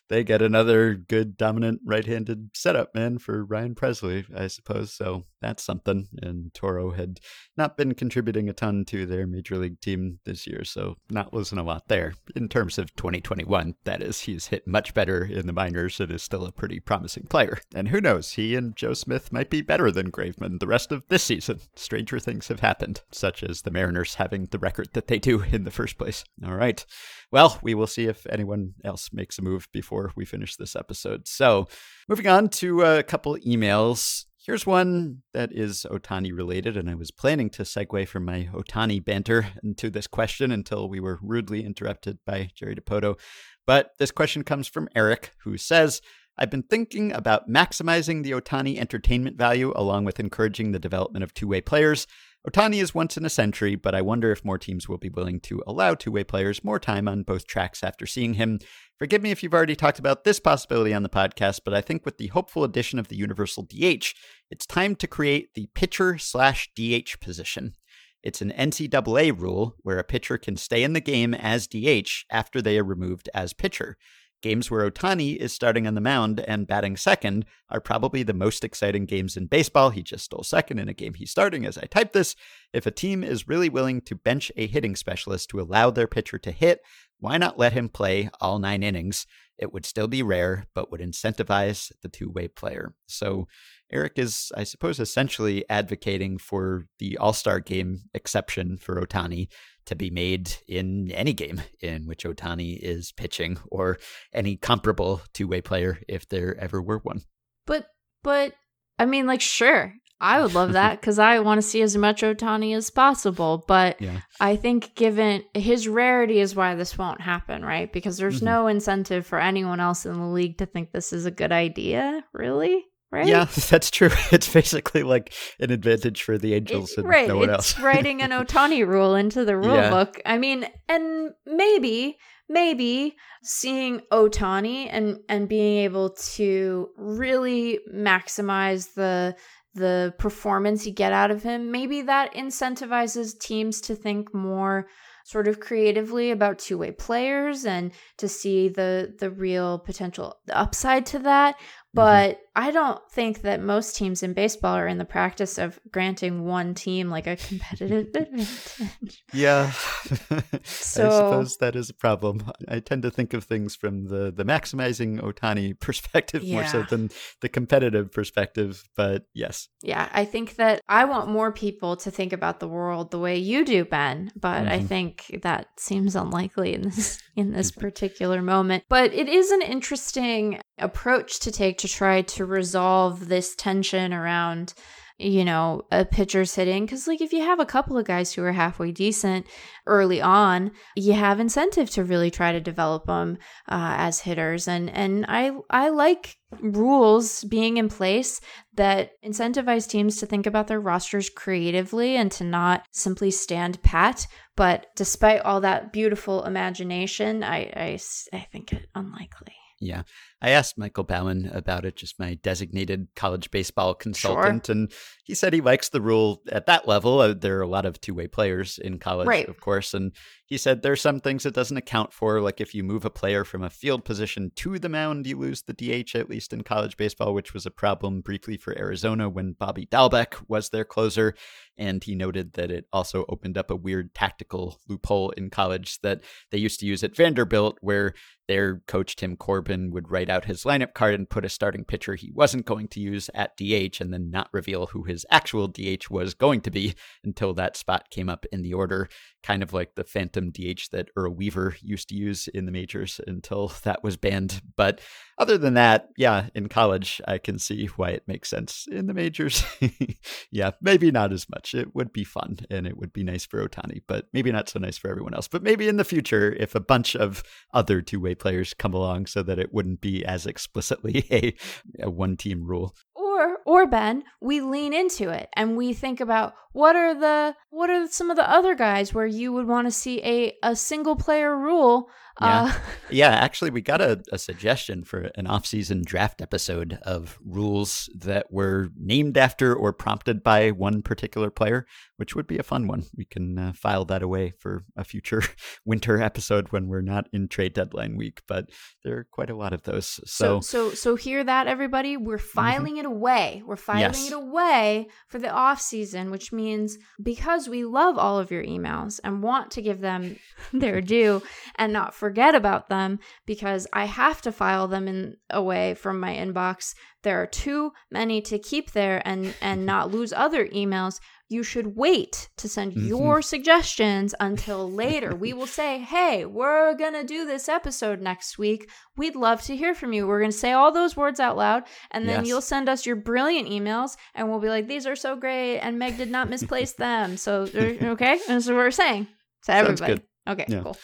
Speaker 2: they get another good dominant right-handed setup man for Ryan Pressly, I suppose. So that's something. And Toro had not been contributing a ton to their major league team this year, so not losing a lot there. In terms of 2021, that is, he's hit much better in the minors and is still a pretty promising player. And who knows, he and Joe Smith might be better than Graveman the rest of this season. Stranger things have happened, such as the Mariners having the record that they do in the first place. All right. Well, we will see if anyone else makes a move before we finish this episode. So, moving on to a couple emails. Here's one that is Ohtani related, and I was planning to segue from my Ohtani banter into this question until we were rudely interrupted by Jerry Dipoto. But this question comes from Eric, who says, I've been thinking about maximizing the Ohtani entertainment value along with encouraging the development of two way players. Ohtani is once in a century, but I wonder if more teams will be willing to allow two way players more time on both tracks after seeing him. Forgive me if you've already talked about this possibility on the podcast, but I think with the hopeful addition of the universal DH, it's time to create the pitcher slash DH position. It's an NCAA rule where a pitcher can stay in the game as DH after they are removed as pitcher. Games where Ohtani is starting on the mound and batting second are probably the most exciting games in baseball. He just stole second in a game he's starting as I type this. If a team is really willing to bench a hitting specialist to allow their pitcher to hit, why not let him play all nine innings? It would still be rare, but would incentivize the two way player. So, Eric is, I suppose, essentially advocating for the All Star game exception for Ohtani to be made in any game in which Ohtani is pitching or any comparable two way player if there ever were one.
Speaker 1: But, but, I mean, like, sure, I would love that because I want to see as much Ohtani as possible. But yeah. I think, given his rarity, is why this won't happen, right? Because there's mm-hmm. no incentive for anyone else in the league to think this is a good idea, really right?
Speaker 2: Yeah, that's true. It's basically like an advantage for the Angels it, and right. no one
Speaker 1: it's
Speaker 2: else.
Speaker 1: writing an Ohtani rule into the rule yeah. book. I mean, and maybe, maybe seeing Ohtani and and being able to really maximize the the performance you get out of him, maybe that incentivizes teams to think more sort of creatively about two-way players and to see the the real potential the upside to that. But mm-hmm. I don't think that most teams in baseball are in the practice of granting one team like a competitive advantage.
Speaker 2: Yeah. so, I suppose that is a problem. I tend to think of things from the, the maximizing Ohtani perspective yeah. more so than the competitive perspective. But yes.
Speaker 1: Yeah. I think that I want more people to think about the world the way you do, Ben. But mm-hmm. I think that seems unlikely in this in this particular moment. But it is an interesting approach to take to try to resolve this tension around you know, a pitcher's hitting. Because, like, if you have a couple of guys who are halfway decent early on, you have incentive to really try to develop them uh, as hitters. And and I I like rules being in place that incentivize teams to think about their rosters creatively and to not simply stand pat. But despite all that beautiful imagination, I I, I think it unlikely.
Speaker 2: Yeah. I asked Michael Baumann about it, just my designated college baseball consultant, sure. and he said he likes the rule at that level. Uh, there are a lot of two way players in college, right. of course, and he said there's some things it doesn't account for, like if you move a player from a field position to the mound, you lose the DH, at least in college baseball, which was a problem briefly for Arizona when Bobby Dalbec was their closer. And he noted that it also opened up a weird tactical loophole in college that they used to use at Vanderbilt, where their coach Tim Corbin would write out his lineup card and put a starting pitcher he wasn't going to use at DH and then not reveal who his actual DH was going to be until that spot came up in the order kind of like the phantom DH that Earl Weaver used to use in the majors until that was banned. But other than that, yeah, in college, I can see why it makes sense. In the majors, yeah, maybe not as much. It would be fun and it would be nice for Ohtani, but maybe not so nice for everyone else. But maybe in the future, if a bunch of other two way players come along so that it wouldn't be as explicitly a, a one team rule
Speaker 1: or or ben we lean into it and we think about what are the what are some of the other guys where you would want to see a a single player rule
Speaker 2: yeah. Uh, yeah, actually, we got a, a suggestion for an off-season draft episode of rules that were named after or prompted by one particular player, which would be a fun one. We can uh, file that away for a future winter episode when we're not in trade deadline week. But there are quite a lot of those.
Speaker 1: So, so, so, so hear that, everybody. We're mm-hmm. filing mm-hmm. it away. We're filing yes. it away for the off season, which means because we love all of your emails and want to give them their due and not forget about them because I have to file them in away from my inbox. There are too many to keep there and and not lose other emails. You should wait to send mm-hmm. your suggestions until later. we will say, "Hey, we're going to do this episode next week. We'd love to hear from you." We're going to say all those words out loud and then yes. you'll send us your brilliant emails and we'll be like, "These are so great and Meg did not misplace them." So, okay? That's what we're saying to everybody. Okay, yeah. cool.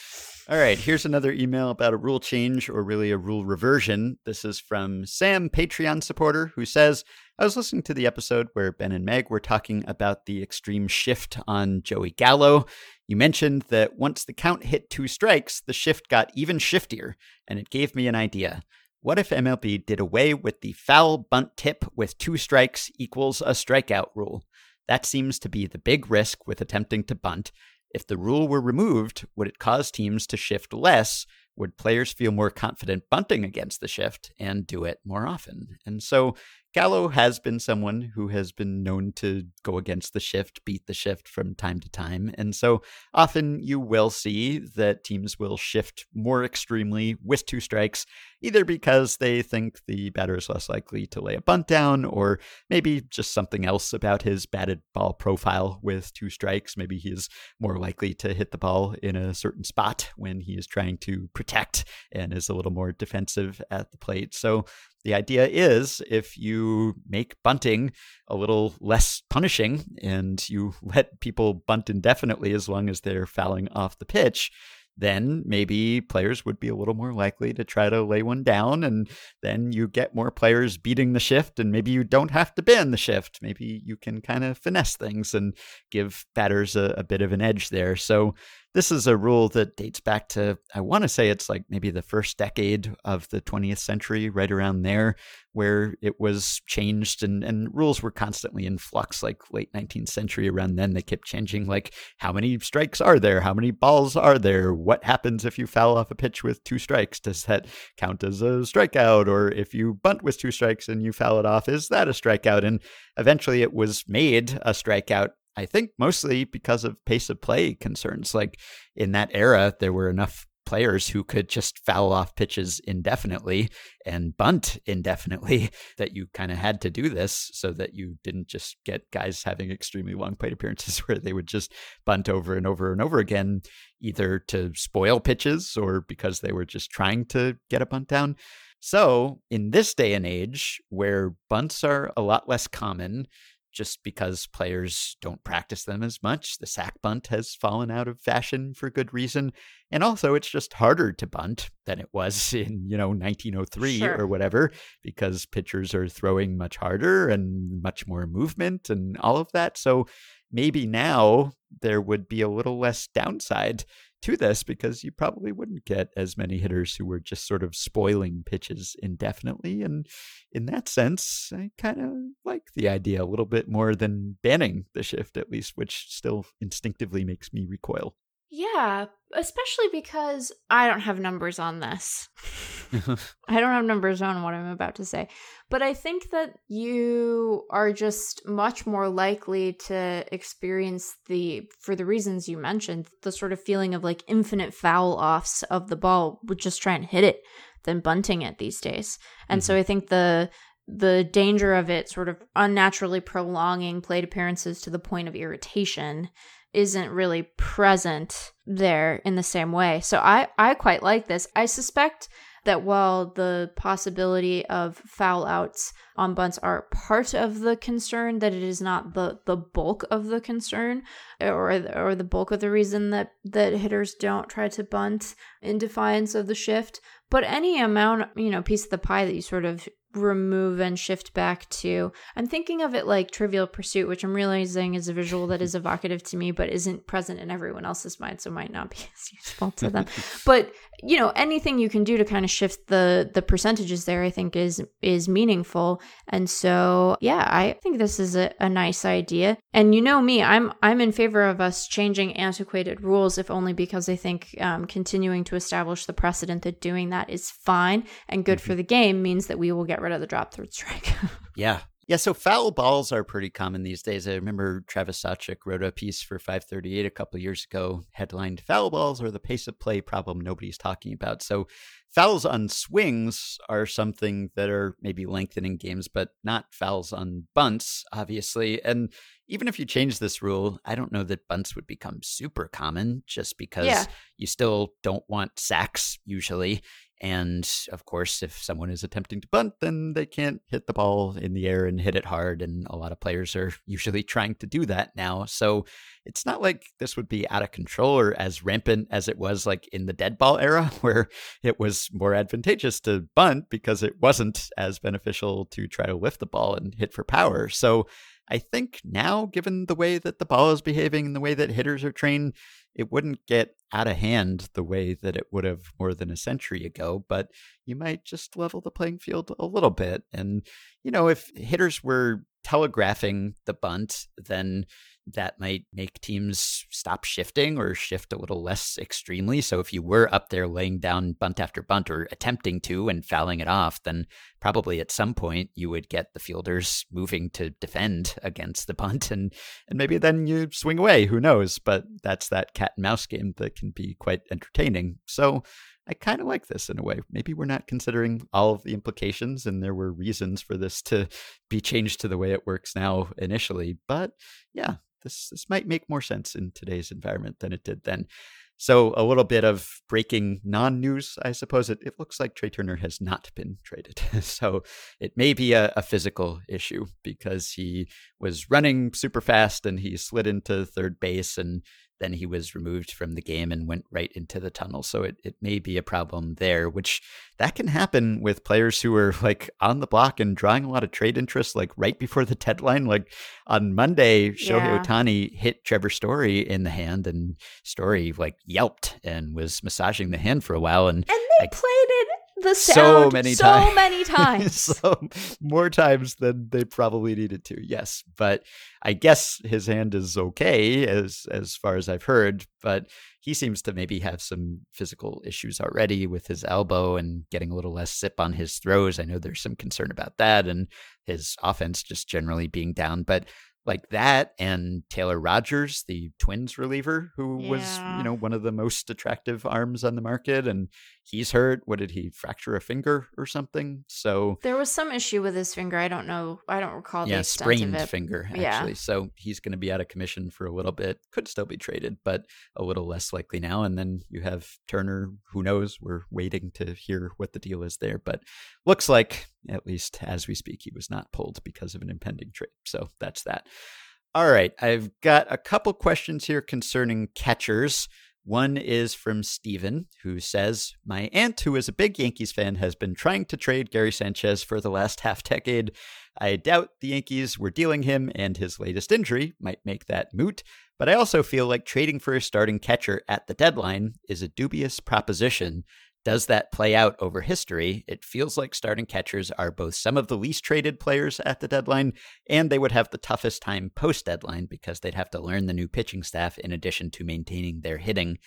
Speaker 2: All right, here's another email about a rule change or really a rule reversion. This is from Sam, Patreon supporter, who says, I was listening to the episode where Ben and Meg were talking about the extreme shift on Joey Gallo. You mentioned that once the count hit two strikes, the shift got even shiftier, and it gave me an idea. What if MLB did away with the foul bunt tip with two strikes equals a strikeout rule? That seems to be the big risk with attempting to bunt, if the rule were removed, would it cause teams to shift less? Would players feel more confident bunting against the shift and do it more often? And so Gallo has been someone who has been known to go against the shift, beat the shift from time to time. And so often you will see that teams will shift more extremely with two strikes, either because they think the batter is less likely to lay a bunt down, or maybe just something else about his batted ball profile with two strikes. Maybe he is more likely to hit the ball in a certain spot when he is trying to protect and is a little more defensive at the plate. So the idea is if you make bunting a little less punishing and you let people bunt indefinitely as long as they're fouling off the pitch, then maybe players would be a little more likely to try to lay one down. And then you get more players beating the shift, and maybe you don't have to ban the shift. Maybe you can kind of finesse things and give batters a, a bit of an edge there. So this is a rule that dates back to, I want to say it's like maybe the first decade of the 20th century, right around there, where it was changed and, and rules were constantly in flux, like late 19th century. Around then, they kept changing, like how many strikes are there? How many balls are there? What happens if you foul off a pitch with two strikes? Does that count as a strikeout? Or if you bunt with two strikes and you foul it off, is that a strikeout? And eventually it was made a strikeout I think mostly because of pace of play concerns. Like in that era, there were enough players who could just foul off pitches indefinitely and bunt indefinitely that you kind of had to do this so that you didn't just get guys having extremely long plate appearances where they would just bunt over and over and over again, either to spoil pitches or because they were just trying to get a bunt down. So, in this day and age where bunts are a lot less common, just because players don't practice them as much. The sac bunt has fallen out of fashion for good reason. And also, it's just harder to bunt than it was in, you know, 1903 sure. or whatever, because pitchers are throwing much harder and much more movement and all of that. So maybe now there would be a little less downside to this because you probably wouldn't get as many hitters who were just sort of spoiling pitches indefinitely. And in that sense, I kind of like the idea a little bit more than banning the shift, at least, which still instinctively makes me recoil.
Speaker 1: Yeah, especially because I don't have numbers on this. I don't have numbers on what I'm about to say. But I think that you are just much more likely to experience the, for the reasons you mentioned, the sort of feeling of like infinite foul offs of the ball would just try and hit it than bunting it these days. And mm-hmm. so I think the, the danger of it sort of unnaturally prolonging plate appearances to the point of irritation isn't really present there in the same way. So I I quite like this. I suspect that while the possibility of foul outs on bunts are part of the concern, that it is not the the bulk of the concern, or or the bulk of the reason that that hitters don't try to bunt in defiance of the shift. But any amount, you know, piece of the pie that you sort of remove and shift back to i'm thinking of it like trivial pursuit which i'm realizing is a visual that is evocative to me but isn't present in everyone else's mind so might not be as useful to them. But you know anything you can do to kind of shift the the percentages there i think is is meaningful. And so yeah i think this is a, a nice idea. And you know me i'm i'm in favor of us changing antiquated rules if only because i think um, continuing to establish the precedent that doing that is fine and good for mm-hmm. the game means that we will get rid of the drop third strike.
Speaker 2: yeah. Yeah, so foul balls are pretty common these days. I remember Travis Sawchik wrote a piece for 538 a couple years ago, headlined "Foul balls or the pace of play problem nobody's talking about." So, fouls on swings are something that are maybe lengthening games, but not fouls on bunts, obviously. And even if you change this rule, I don't know that bunts would become super common, just because yeah. you still don't want sacks usually. And of course, if someone is attempting to bunt, then they can't hit the ball in the air and hit it hard. And a lot of players are usually trying to do that now. So it's not like this would be out of control or as rampant as it was like in the dead ball era, where it was more advantageous to bunt because it wasn't as beneficial to try to lift the ball and hit for power. So I think now, given the way that the ball is behaving and the way that hitters are trained, it wouldn't get out of hand the way that it would have more than a century ago, but you might just level the playing field a little bit. And, you know, if hitters were telegraphing the bunt, then that might make teams stop shifting or shift a little less extremely. So if you were up there laying down bunt after bunt or attempting to and fouling it off, then probably at some point you would get the fielders moving to defend against the bunt and and maybe then you swing away, who knows, but that's that cat and mouse game that can be quite entertaining. So I kind of like this in a way. Maybe we're not considering all of the implications, and there were reasons for this to be changed to the way it works now initially. But yeah, this this might make more sense in today's environment than it did then. So a little bit of breaking non-news, I suppose. It, it looks like Trea Turner has not been traded. so it may be a, a, physical issue because he was running super fast and he slid into third base and then he was removed from the game and went right into the tunnel. So it, it may be a problem there, which that can happen with players who are like on the block and drawing a lot of trade interest, like right before the deadline. Like on Monday, Shohei yeah. Ohtani hit Trevor Story in the hand, and Story like yelped and was massaging the hand for a while. And,
Speaker 1: and they I, played it the sound so many so times. many times.
Speaker 2: so more times than they probably needed to. Yes, but I guess his hand is okay as as far as I've heard, but he seems to maybe have some physical issues already with his elbow and getting a little less zip on his throws. I know there's some concern about that and his offense just generally being down, but like that and Taylor Rogers, the Twins reliever, who yeah. was, you know, one of the most attractive arms on the market. And he's hurt. What did he fracture a finger or something? So
Speaker 1: there was some issue with his finger. I don't know. I don't recall
Speaker 2: yeah, sprained finger, actually. Yeah. So he's going to be out of commission for a little bit. Could still be traded, but a little less likely now. And then you have Turner. Who knows? We're waiting to hear what the deal is there. But looks like at least as we speak, he was not pulled because of an impending trade. So that's that. All right, I've got a couple questions here concerning catchers. One is from Steven, who says, My aunt, who is a big Yankees fan, has been trying to trade Gary Sanchez for the last half decade. I doubt the Yankees were dealing him, and his latest injury might make that moot. But I also feel like trading for a starting catcher at the deadline is a dubious proposition does that play out over history, it feels like starting catchers are both some of the least traded players at the deadline, and they would have the toughest time post deadline because they'd have to learn the new pitching staff in addition to maintaining their hitting.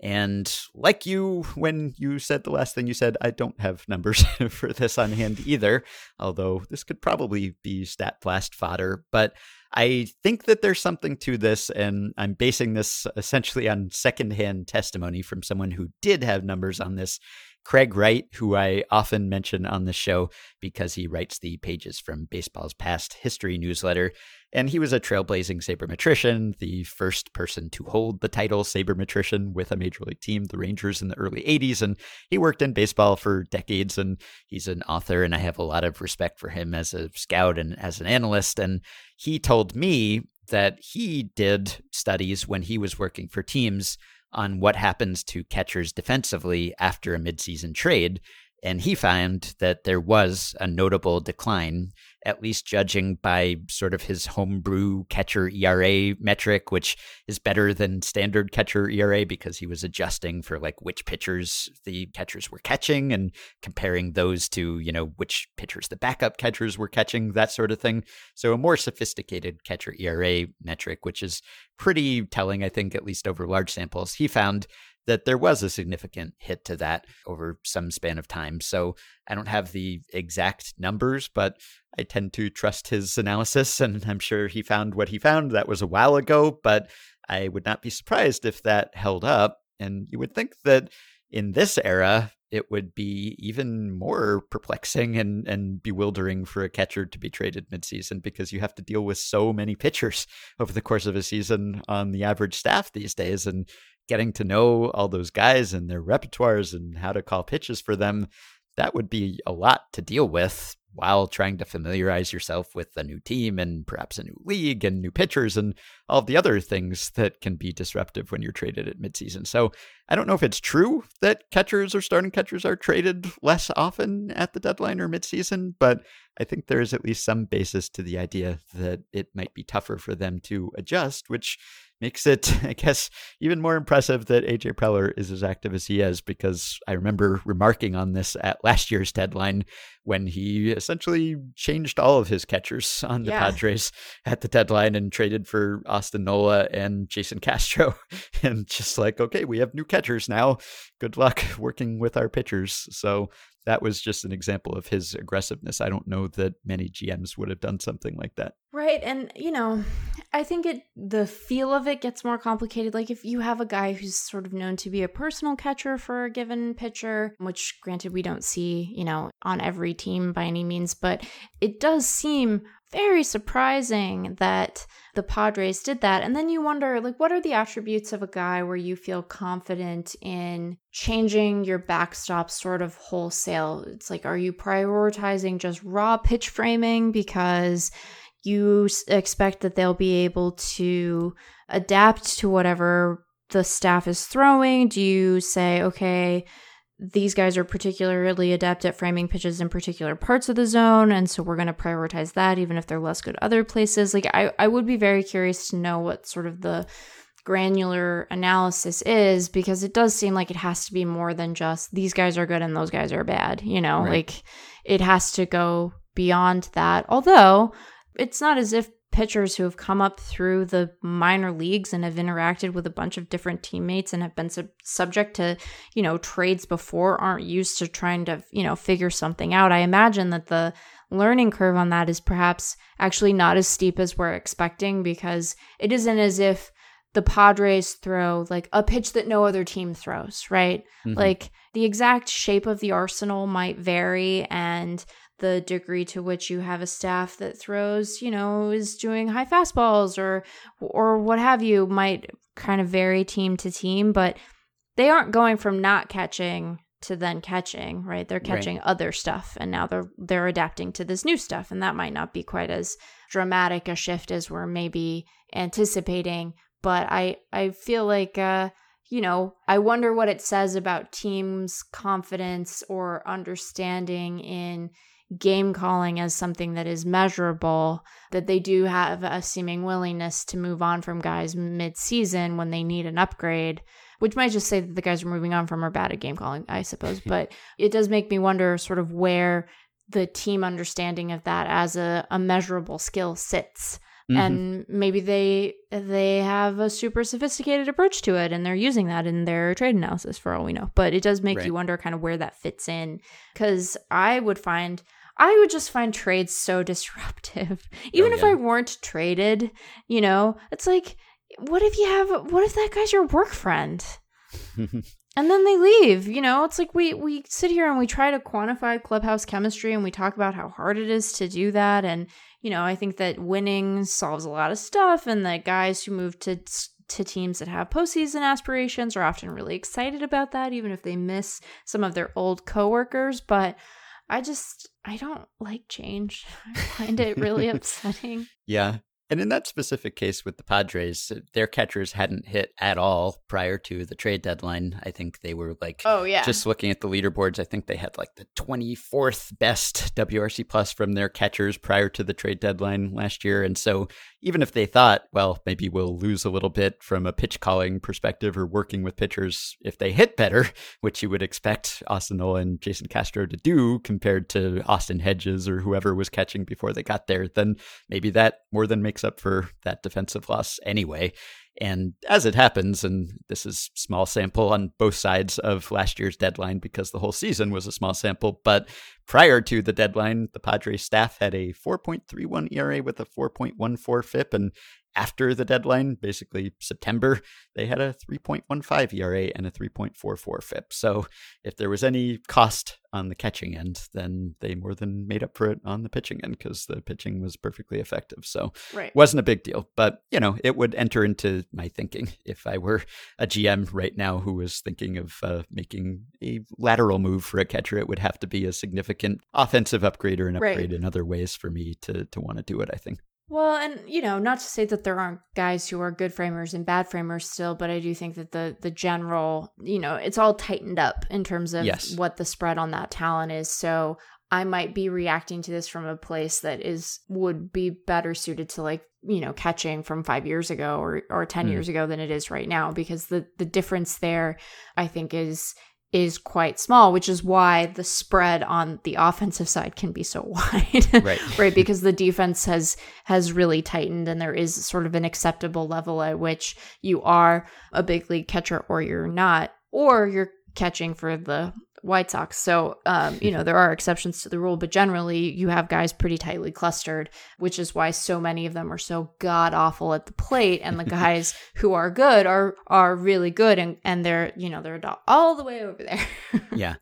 Speaker 2: And like you, when you said the last thing you said, I don't have numbers for this on hand either, although this could probably be stat blast fodder. But I think that there's something to this, and I'm basing this essentially on secondhand testimony from someone who did have numbers on this. Craig Wright, who I often mention on the show because he writes the pages from Baseball's Past History newsletter. And he was a trailblazing sabermetrician, the first person to hold the title sabermetrician with a major league team, the Rangers, in the early 80s. And he worked in baseball for decades, and he's an author, and I have a lot of respect for him as a scout and as an analyst. And he told me that he did studies when he was working for teams on what happens to catchers defensively after a midseason trade. And he found that there was a notable decline, at least judging by sort of his homebrew catcher ERA metric, which is better than standard catcher ERA because he was adjusting for like which pitchers the catchers were catching and comparing those to, you know, which pitchers the backup catchers were catching, that sort of thing. So a more sophisticated catcher ERA metric, which is pretty telling, I think, at least over large samples. He found that there was a significant hit to that over some span of time. So I don't have the exact numbers, but I tend to trust his analysis. And I'm sure he found what he found. That was a while ago, but I would not be surprised if that held up. And you would think that in this era, it would be even more perplexing and, and bewildering for a catcher to be traded midseason because you have to deal with so many pitchers over the course of a season on the average staff these days. And getting to know all those guys and their repertoires and how to call pitches for them, that would be a lot to deal with while trying to familiarize yourself with a new team and perhaps a new league and new pitchers and all the other things that can be disruptive when you're traded at midseason. So I don't know if it's true that catchers or starting catchers are traded less often at the deadline or midseason, but I think there is at least some basis to the idea that it might be tougher for them to adjust, which makes it, I guess, even more impressive that AJ Preller is as active as he is because I remember remarking on this at last year's deadline when he essentially changed all of his catchers on the yeah. Padres at the deadline and traded for Austin Nola and Jason Castro. and just like, okay, we have new catchers now. Good luck working with our pitchers. So that was just an example of his aggressiveness. I don't know that many GMs would have done something like that.
Speaker 1: Right. And, you know, I think it the feel of it gets more complicated. Like if you have a guy who's sort of known to be a personal catcher for a given pitcher, which granted we don't see, you know, on every team by any means, but it does seem very surprising that the Padres did that. And then you wonder, like, what are the attributes of a guy where you feel confident in changing your backstop sort of wholesale? It's like, are you prioritizing just raw pitch framing because you expect that they'll be able to adapt to whatever the staff is throwing? Do you say, okay, these guys are particularly adept at framing pitches in particular parts of the zone and so we're going to prioritize that even if they're less good other places like I, I would be very curious to know what sort of the granular analysis is because it does seem like it has to be more than just these guys are good and those guys are bad you know right. like it has to go beyond that although it's not as if pitchers who have come up through the minor leagues and have interacted with a bunch of different teammates and have been sub- subject to, you know, trades before aren't used to trying to, you know, figure something out. I imagine that the learning curve on that is perhaps actually not as steep as we're expecting because it isn't as if the Padres throw like a pitch that no other team throws, right? Mm-hmm. Like the exact shape of the arsenal might vary and the degree to which you have a staff that throws, you know, is doing high fastballs or or what have you might kind of vary team to team, but they aren't going from not catching to then catching, right? They're catching right. other stuff and now they're they're adapting to this new stuff and that might not be quite as dramatic a shift as we're maybe anticipating, but I I feel like uh you know, I wonder what it says about teams' confidence or understanding in game calling as something that is measurable, that they do have a seeming willingness to move on from guys mid season when they need an upgrade which might just say that the guys are moving on from are bad at game calling, I suppose. but it does make me wonder sort of where the team understanding of that as a, a measurable skill sits. Mm-hmm. And maybe they they have a super sophisticated approach to it and they're using that in their trade analysis for all we know. But it does make right. you wonder kind of where that fits in. Cause I would find I would just find trades so disruptive. Even oh, yeah. if I weren't traded, you know, it's like what if you have what if that guy's your work friend and then they leave you know it's like we we sit here and we try to quantify clubhouse chemistry and we talk about how hard it is to do that and you know i think that winning solves a lot of stuff and that guys who move to to teams that have postseason aspirations are often really excited about that even if they miss some of their old coworkers but I just I don't like change. I find it really upsetting.
Speaker 2: Yeah. And in that specific case with the Padres, uh, their catchers hadn't hit at all prior to the trade deadline. I think they were like,
Speaker 1: oh yeah,
Speaker 2: just looking at the leaderboards, I think they had like the 24th best WRC plus from their catchers prior to the trade deadline last year. And so even if they thought, well, maybe we'll lose a little bit from a pitch calling perspective or working with pitchers if they hit better, which you would expect Austin Nola and Jason Castro to do compared to Austin Hedges or whoever was catching before they got there, then maybe that more than makes up for that defensive loss anyway. And as it happens, and this is small sample on both sides of last year's deadline because the whole season was a small sample, but prior to the deadline, the Padres staff had a 4.31 ERA with a 4.14 FIP, and after the deadline, basically September, they had a 3.15 ERA and a 3.44 FIP. So if there was any cost on the catching end, then they more than made up for it on the pitching end because the pitching was perfectly effective. So
Speaker 1: right.
Speaker 2: wasn't a big deal. But, you know, it would enter into my thinking if I were a GM right now who was thinking of uh, making a lateral move for a catcher, it would have to be a significant offensive upgrade or an upgrade right. in other ways for me to, to want to do it, I think.
Speaker 1: Well, and you know, not to say that there aren't guys who are good framers and bad framers still, but I do think that the the general, you know, it's all tightened up in terms of yes. what the spread on that talent is. So I might be reacting to this from a place that is would be better suited to like, you know, catching from 5 years ago or or 10 mm. years ago than it is right now because the the difference there I think is is quite small, which is why the spread on the offensive side can be so wide.
Speaker 2: right.
Speaker 1: right. Because the defense has has really tightened and there is sort of an acceptable level at which you are a big league catcher or you're not, or you're catching for the White Sox. So, um, you know, there are exceptions to the rule, but generally you have guys pretty tightly clustered, which is why so many of them are so god awful at the plate. And the guys who are good are are really good, and and they're you know they're all the way over there.
Speaker 2: yeah.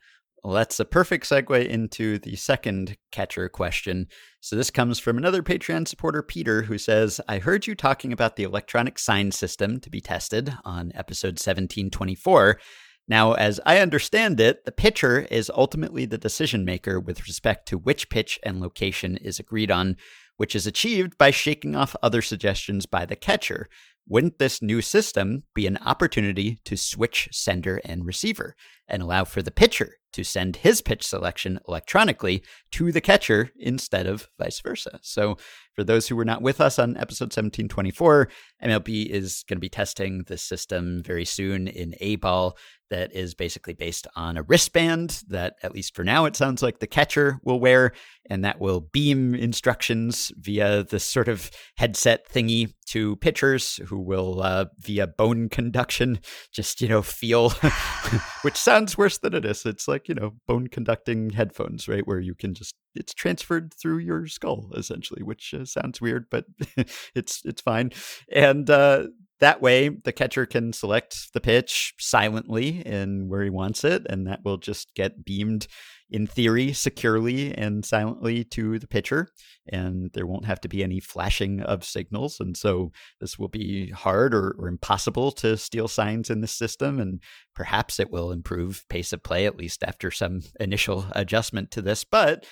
Speaker 2: Well, that's a perfect segue into the second catcher question. So, this comes from another Patreon supporter, Peter, who says, I heard you talking about the electronic sign system to be tested on episode 1724. Now, as I understand it, the pitcher is ultimately the decision maker with respect to which pitch and location is agreed on, which is achieved by shaking off other suggestions by the catcher. Wouldn't this new system be an opportunity to switch sender and receiver and allow for the pitcher to send his pitch selection electronically to the catcher instead of vice versa? So, for those who were not with us on episode 1724, MLB is going to be testing this system very soon in A ball that is basically based on a wristband that, at least for now, it sounds like the catcher will wear, and that will beam instructions via this sort of headset thingy to pitchers who will, uh, via bone conduction, just, you know, feel, which sounds worse than it is. It's like, you know, bone conducting headphones, right? Where you can just, it's transferred through your skull, essentially, which uh, sounds weird, but it's, it's fine. And, uh, that way, the catcher can select the pitch silently in where he wants it, and that will just get beamed in theory, securely and silently to the pitcher, and there won't have to be any flashing of signals. And so this will be hard or, or impossible to steal signs in the system, and perhaps it will improve pace of play, at least after some initial adjustment to this. But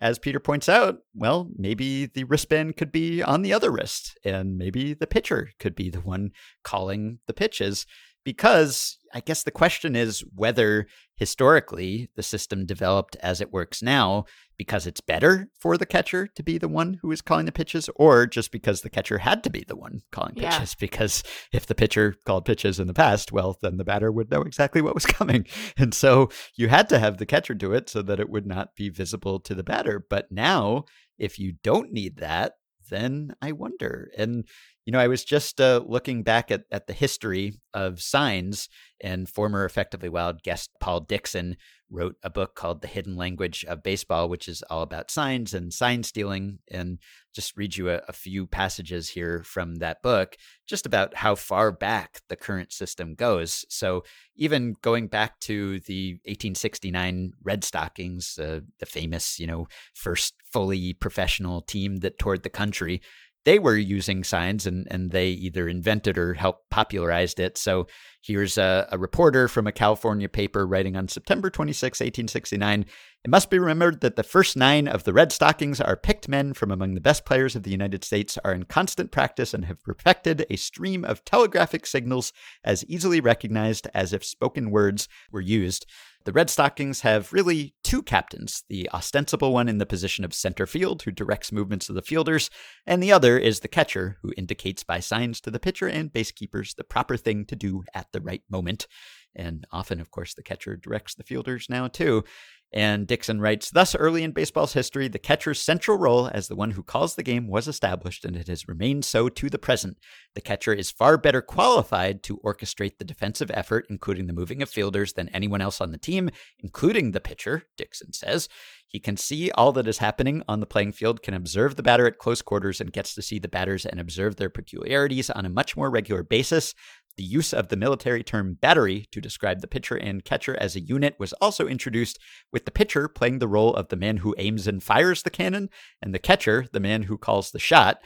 Speaker 2: as Peter points out, well, maybe the wristband could be on the other wrist, and maybe the pitcher could be the one calling the pitches because I guess the question is whether historically the system developed as it works now because it's better for the catcher to be the one who is calling the pitches or just because the catcher had to be the one calling pitches yeah. because if the pitcher called pitches in the past well then the batter would know exactly what was coming and so you had to have the catcher do it so that it would not be visible to the batter but now if you don't need that then I wonder. And you know, I was just uh, looking back at, at the history of signs, and former Effectively Wild guest Paul Dickson wrote a book called The Hidden Language of Baseball, which is all about signs and sign stealing. And just read you a, a few passages here from that book, just about how far back the current system goes. So, even going back to the 1869 Red Stockings, uh, the famous, you know, first fully professional team that toured the country they were using signs and, and they either invented or helped popularized it. So here's a, a, reporter from a California paper writing on September 26, 1869. It must be remembered that the first nine of the Red Stockings are picked men from among the best players of the United States, are in constant practice, and have perfected a stream of telegraphic signals as easily recognized as if spoken words were used. The Red Stockings have really two captains the ostensible one in the position of center field, who directs movements of the fielders, and the other is the catcher, who indicates by signs to the pitcher and base keepers the proper thing to do at the right moment. And often, of course, the catcher directs the fielders now, too. And Dickson writes Thus, early in baseball's history, the catcher's central role as the one who calls the game was established, and it has remained so to the present. The catcher is far better qualified to orchestrate the defensive effort, including the moving of fielders, than anyone else on the team, including the pitcher, Dickson says. He can see all that is happening on the playing field, can observe the batter at close quarters, and gets to see the batters and observe their peculiarities on a much more regular basis. The use of the military term battery to describe the pitcher and catcher as a unit was also introduced, with the pitcher playing the role of the man who aims and fires the cannon, and the catcher, the man who calls the shot.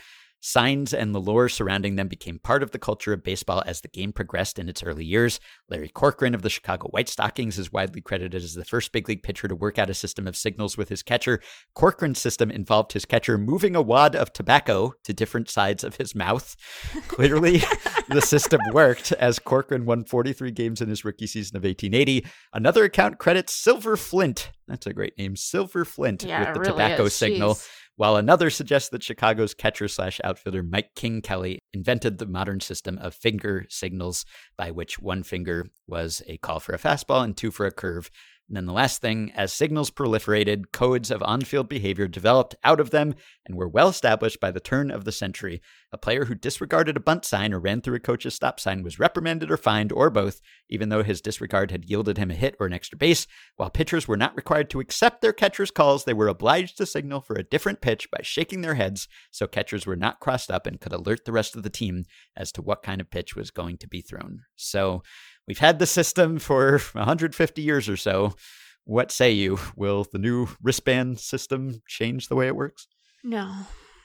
Speaker 2: Signs and the lore surrounding them became part of the culture of baseball as the game progressed in its early years. Larry Corcoran of the Chicago White Stockings is widely credited as the first big league pitcher to work out a system of signals with his catcher. Corcoran's system involved his catcher moving a wad of tobacco to different sides of his mouth. Clearly, the system worked as Corcoran won 43 games in his rookie season of 1880. Another account credits Silver Flint. That's a great name, Silver Flint,
Speaker 1: yeah,
Speaker 2: with the
Speaker 1: really
Speaker 2: tobacco
Speaker 1: is.
Speaker 2: signal.
Speaker 1: Jeez
Speaker 2: while another suggests that Chicago's catcher slash outfielder Mike King Kelly invented the modern system of finger signals, by which one finger was a call for a fastball and two for a curve, and then the last thing, as signals proliferated, codes of on field behavior developed out of them and were well established by the turn of the century. A player who disregarded a bunt sign or ran through a coach's stop sign was reprimanded or fined, or both, even though his disregard had yielded him a hit or an extra base. While pitchers were not required to accept their catcher's calls, they were obliged to signal for a different pitch by shaking their heads so catchers were not crossed up and could alert the rest of the team as to what kind of pitch was going to be thrown. So, We've had the system for 150 years or so. What say you? Will the new wristband system change the way it works?
Speaker 1: No.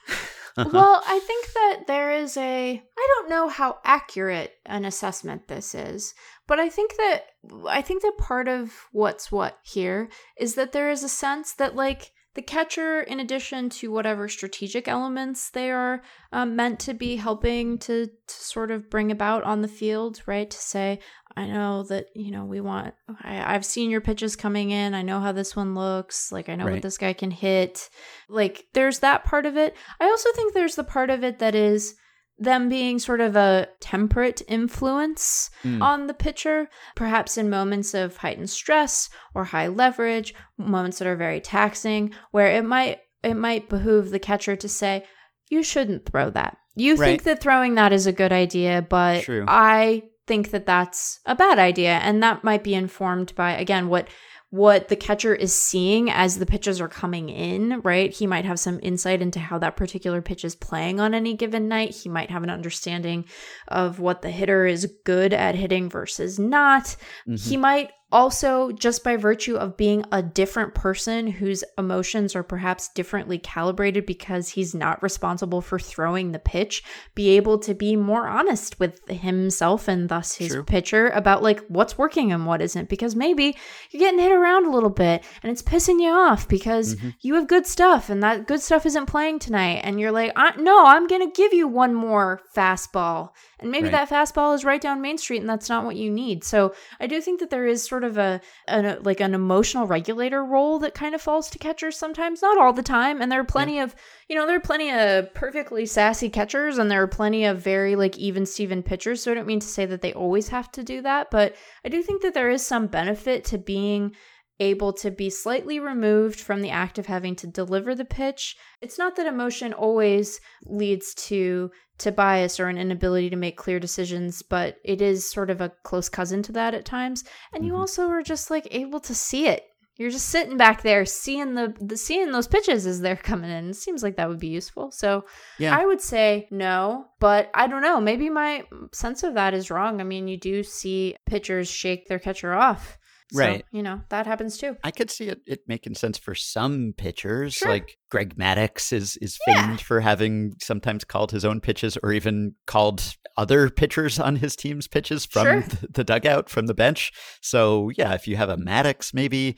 Speaker 1: Uh-huh. well, I think that there is a I don't know how accurate an assessment this is, but I think that I think that part of what's what here is that there is a sense that like the catcher, in addition to whatever strategic elements they are um, meant to be helping to, to sort of bring about on the field, right? To say, I know that, you know, we want, I, I've seen your pitches coming in. I know how this one looks. Like, I know right. what this guy can hit. Like, there's that part of it. I also think there's the part of it that is, them being sort of a temperate influence mm. on the pitcher, perhaps in moments of heightened stress or high leverage, moments that are very taxing, where it might it might behoove the catcher to say, "You shouldn't throw that. You right. think that throwing that is a good idea, but True. I think that that's a bad idea." And that might be informed by again what what the catcher is seeing as the pitches are coming in, right? He might have some insight into how that particular pitch is playing on any given night. He might have an understanding of what the hitter is good at hitting versus not. Mm-hmm. He might also just by virtue of being a different person whose emotions are perhaps differently calibrated because he's not responsible for throwing the pitch be able to be more honest with himself and thus his
Speaker 2: True.
Speaker 1: pitcher about like what's working and what isn't because maybe you're getting hit around a little bit and it's pissing you off because
Speaker 2: Mhm.
Speaker 1: you have good stuff and that good stuff isn't playing tonight and you're like I, no i'm gonna give you one more fastball and maybe
Speaker 2: Right.
Speaker 1: that fastball is right down main street and that's not what you need so i do think that there is sort of a, an uh, like an emotional regulator role that kind of falls to catchers sometimes. Not all the time and there are plenty of you know there are plenty of perfectly sassy catchers and there are plenty of very like even steven pitchers so i don't mean to say that they always have to do that but i do think that there is some benefit to being able to be slightly removed from the act of having to deliver the pitch. It's not that emotion always leads to to bias or an inability to make clear decisions, but it is sort of a close cousin to that at times. And you
Speaker 2: Mhm.
Speaker 1: also are just like able to see it. You're just sitting back there seeing the, the seeing those pitches as they're coming in. It seems like that would be useful. So
Speaker 2: Yeah.
Speaker 1: I would say no, but I don't know. Maybe my sense of that is wrong. I mean, you do see pitchers shake their catcher off. So,
Speaker 2: Right.
Speaker 1: you know, that happens too.
Speaker 2: I could see it, it making sense for some pitchers.
Speaker 1: Sure.
Speaker 2: Like Greg Maddux is is
Speaker 1: Yeah.
Speaker 2: famed for having sometimes called his own pitches or even called other pitchers on his team's pitches from
Speaker 1: Sure.
Speaker 2: the, the dugout, from the bench. So yeah, if you have a Maddox, maybe.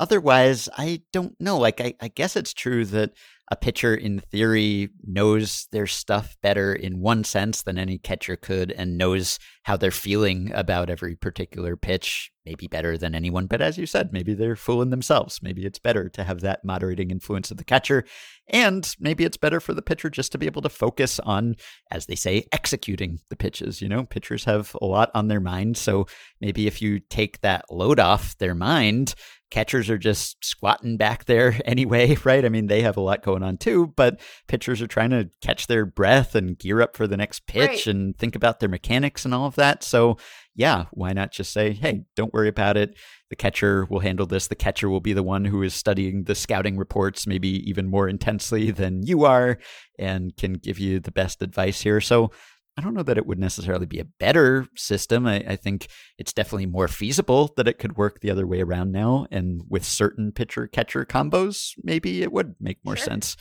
Speaker 2: Otherwise, I don't know. Like I, I guess it's true that a pitcher in theory knows their stuff better in one sense than any catcher could and knows how they're feeling about every particular pitch maybe better than anyone but as you said maybe they're fooling themselves maybe it's better to have that moderating influence of the catcher and maybe it's better for the pitcher just to be able to focus on as they say executing the pitches you know pitchers have a lot on their mind so maybe if you take that load off their mind catchers are just squatting back there anyway, right? I mean, they have a lot going on too, but pitchers are trying to catch their breath and gear up for the next pitch
Speaker 1: Right.
Speaker 2: and think about their mechanics and all of that. So, yeah, why not just say, hey, don't worry about it. The catcher will handle this. The catcher will be the one who is studying the scouting reports maybe even more intensely than you are and can give you the best advice here. So, I don't know that it would necessarily be a better system. I, I think it's definitely more feasible that it could work the other way around now. And with certain pitcher catcher combos, maybe it would make more
Speaker 1: Sure.
Speaker 2: sense.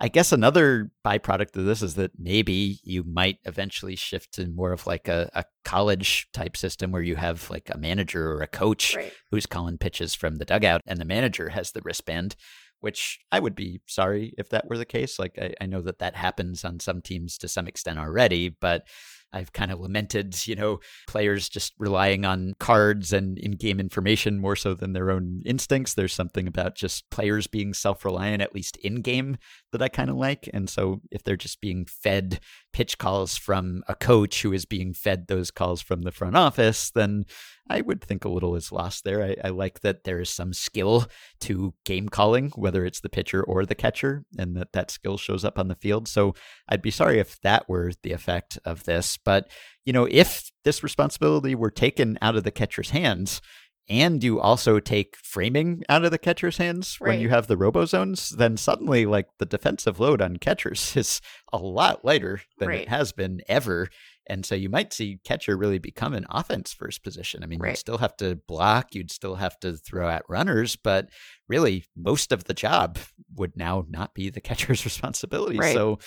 Speaker 2: I guess another byproduct of this is that maybe you might eventually shift to more of like a, a college type system where you have like a manager or a coach
Speaker 1: Right.
Speaker 2: who's calling pitches from the dugout and the manager has the wristband which i would be sorry if that were the case like i, I know that that happens on some teams to some extent already but i've kind of lamented you know players just relying on cards and in-game information more so than their own instincts. There's something about just players being self-reliant at least in-game that i kind of like and so if they're just being fed pitch calls from a coach who is being fed those calls from the front office then I would think a little is lost there. I, I like that there is some skill to game calling, whether it's the pitcher or the catcher, and that that skill shows up on the field. So I'd be sorry if that were the effect of this. But, you know, if this responsibility were taken out of the catcher's hands, and you also take framing out of the catcher's hands when you have the robo zones, then suddenly, like, the defensive load on catchers is a lot lighter than
Speaker 1: Right.
Speaker 2: it has been ever. And so you might see catcher really become an offense first position. I mean,
Speaker 1: Right.
Speaker 2: you'd still have to block, you'd still have to throw at runners, but really most of the job would now not be the catcher's responsibility.
Speaker 1: Right.
Speaker 2: So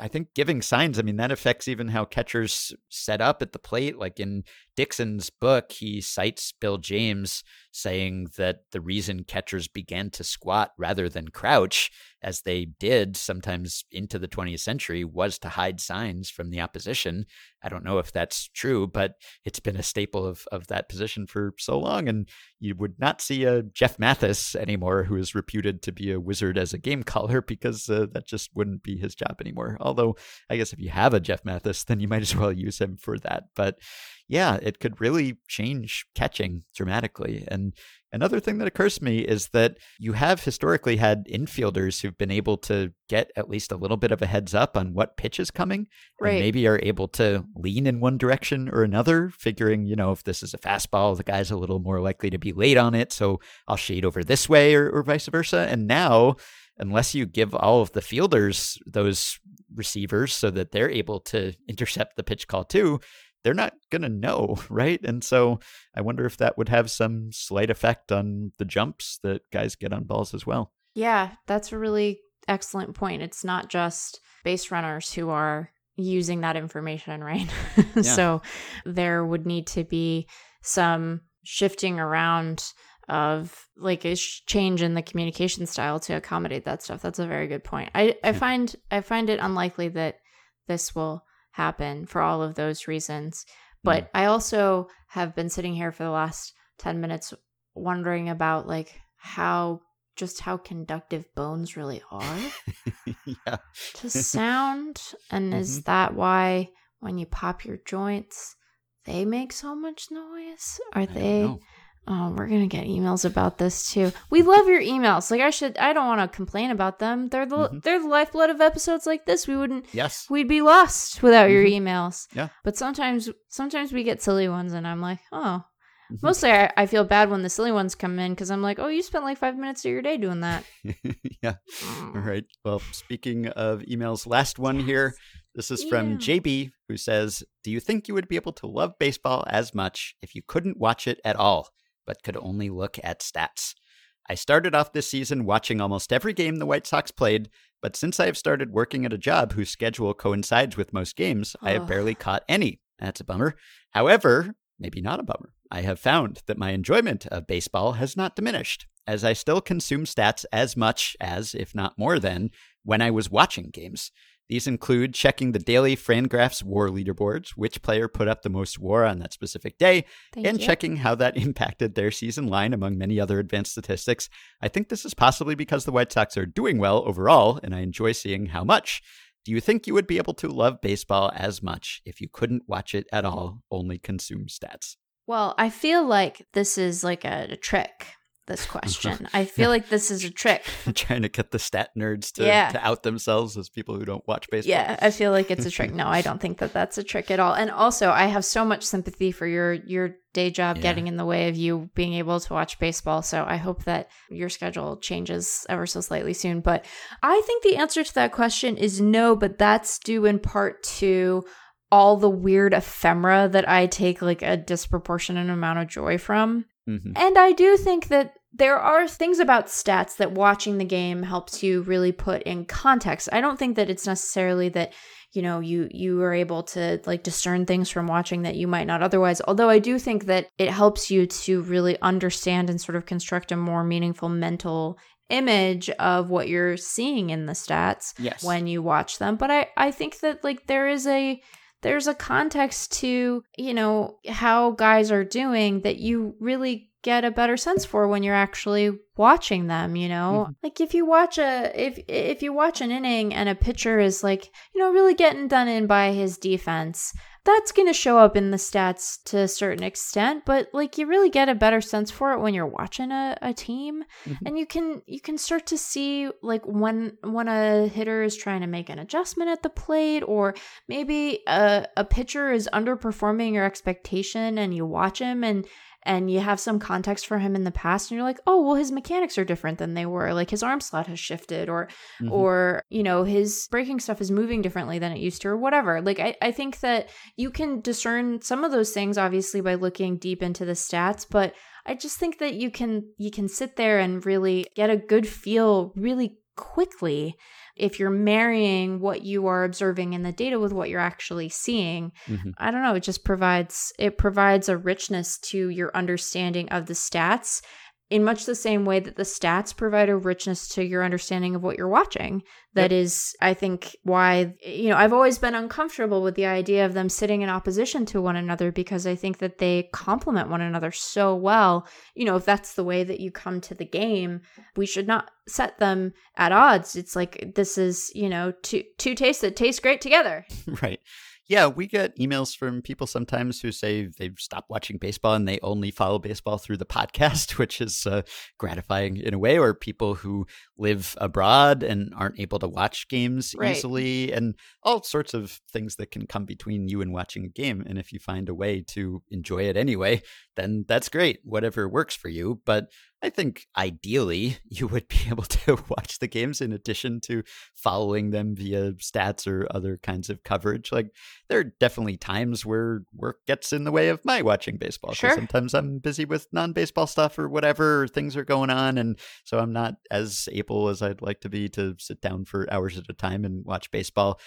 Speaker 2: I think giving signs, I mean, that affects even how catchers set up at the plate. Like in Dickson's book, he cites Bill James saying that the reason catchers began to squat rather than crouch, as they did sometimes into the 20th century, was to hide signs from the opposition. I don't know if that's true, but it's been a staple of, of that position for so long. And you would not see a Jeff Mathis anymore, who is reputed to be a wizard as a game caller, because uh, that just wouldn't be his job anymore. Although, I guess if you have a Jeff Mathis, then you might as well use him for that. But yeah, it could really change catching dramatically. And another thing that occurs to me is that you have historically had infielders who've been able to get at least a little bit of a heads up on what pitch is coming and
Speaker 1: Right.
Speaker 2: maybe are able to lean in one direction or another, figuring, you know, if this is a fastball, the guy's a little more likely to be late on it. So I'll shade over this way or, or vice versa. And now, unless you give all of the fielders those receivers so that they're able to intercept the pitch call too, they're not going to know, right? And so I wonder if that would have some slight effect on the jumps that guys get on balls as well.
Speaker 1: Yeah, that's a really excellent point. It's not just base runners who are using that information, right? Yeah. so there would need to be some shifting around of like a change in the communication style to accommodate that stuff. That's a very good point. I, I find I find it unlikely that this will happen for all of those reasons. But. I also have been sitting here for the last 10 minutes wondering about like how just how conductive bones really are yeah. to sound. And mm-hmm. is that why when you pop your joints, they make so much noise? Are I they? Oh, we're gonna get emails about this too. We love your emails. Like I should, I don't want to complain about them. They're the mm-hmm. they're the lifeblood of episodes like this. We wouldn't.
Speaker 2: Yes.
Speaker 1: We'd be lost without mm-hmm. your emails.
Speaker 2: Yeah.
Speaker 1: But sometimes, sometimes we get silly ones, and I'm like, oh. Mm-hmm. Mostly, I, I, feel bad when the silly ones come in because I'm like, oh, you spent like five minutes of your day doing that.
Speaker 2: yeah. All right. Well, speaking of emails, last one yes. here. This is from yeah. JB, who says, Do you think you would be able to love baseball as much if you couldn't watch it at all? But could only look at stats. I started off this season watching almost every game the White Sox played, but since I have started working at a job whose schedule coincides with most games, I have barely caught any. That's a bummer. However, maybe not a bummer. I have found that my enjoyment of baseball has not diminished, as I still consume stats as much as, if not more than, when I was watching games. These include checking the daily Fangraphs war leaderboards, which player put up the most war on that specific day, Thank and you. checking how that impacted their season line, among many other advanced statistics. I think this is possibly because the White Sox are doing well overall, and I enjoy seeing how much. Do you think you would be able to love baseball as much if you couldn't watch it at all, only consume stats?
Speaker 1: Well, I feel like this is like a, a trick this question. I feel like this is a trick.
Speaker 2: Trying to get the stat nerds to, yeah. to out themselves as people who don't watch baseball.
Speaker 1: Yeah, I feel like it's a trick. No, I don't think that that's a trick at all. And also, I have so much sympathy for your your day job yeah. getting in the way of you being able to watch baseball. So I hope that your schedule changes ever so slightly soon. But I think the answer to that question is no, but that's due in part to all the weird ephemera that I take like a disproportionate amount of joy from. Mm-hmm. And I do think that there are things about stats that watching the game helps you really put in context. I don't think that it's necessarily that you know you you are able to like discern things from watching that you might not otherwise although i do think that it helps you to really understand and sort of construct a more meaningful mental image of what you're seeing in the stats
Speaker 2: yes.
Speaker 1: when you watch them but i i think that like there is a there's a context to, you know, how guys are doing that you really get a better sense for when you're actually watching them you know mm-hmm. like if you watch a if if you watch an inning and a pitcher is like you know really getting done in by his defense that's going to show up in the stats to a certain extent but like you really get a better sense for it when you're watching a, a team mm-hmm. and you can you can start to see like when when a hitter is trying to make an adjustment at the plate or maybe a, a pitcher is underperforming your expectation and you watch him and and you have some context for him in the past and you're like oh well his mechanics are different than they were like his arm slot has shifted or mm-hmm. or you know his breaking stuff is moving differently than it used to or whatever like I, I think that you can discern some of those things obviously by looking deep into the stats but i just think that you can you can sit there and really get a good feel really quickly if you're marrying what you are observing in the data with what you're actually seeing mm-hmm. i don't know it just provides it provides a richness to your understanding of the stats in much the same way that the stats provide a richness to your understanding of what you're watching. That yep. is, I think, why, you know, I've always been uncomfortable with the idea of them sitting in opposition to one another because I think that they complement one another so well. You know, if that's the way that you come to the game, we should not set them at odds. It's like this is, you know, two two tastes that taste great together.
Speaker 2: Right. Yeah, we get emails from people sometimes who say they've stopped watching baseball and they only follow baseball through the podcast, which is uh, gratifying in a way, or people who live abroad and aren't able to watch games right. easily, and all sorts of things that can come between you and watching a game. And if you find a way to enjoy it anyway, then that's great, whatever works for you. But I think ideally you would be able to watch the games in addition to following them via stats or other kinds of coverage. Like there are definitely times where work gets in the way of my watching baseball.
Speaker 1: Sure.
Speaker 2: Sometimes I'm busy with non-baseball stuff or whatever or things are going on, and so I'm not as able as I'd like to be to sit down for hours at a time and watch baseball.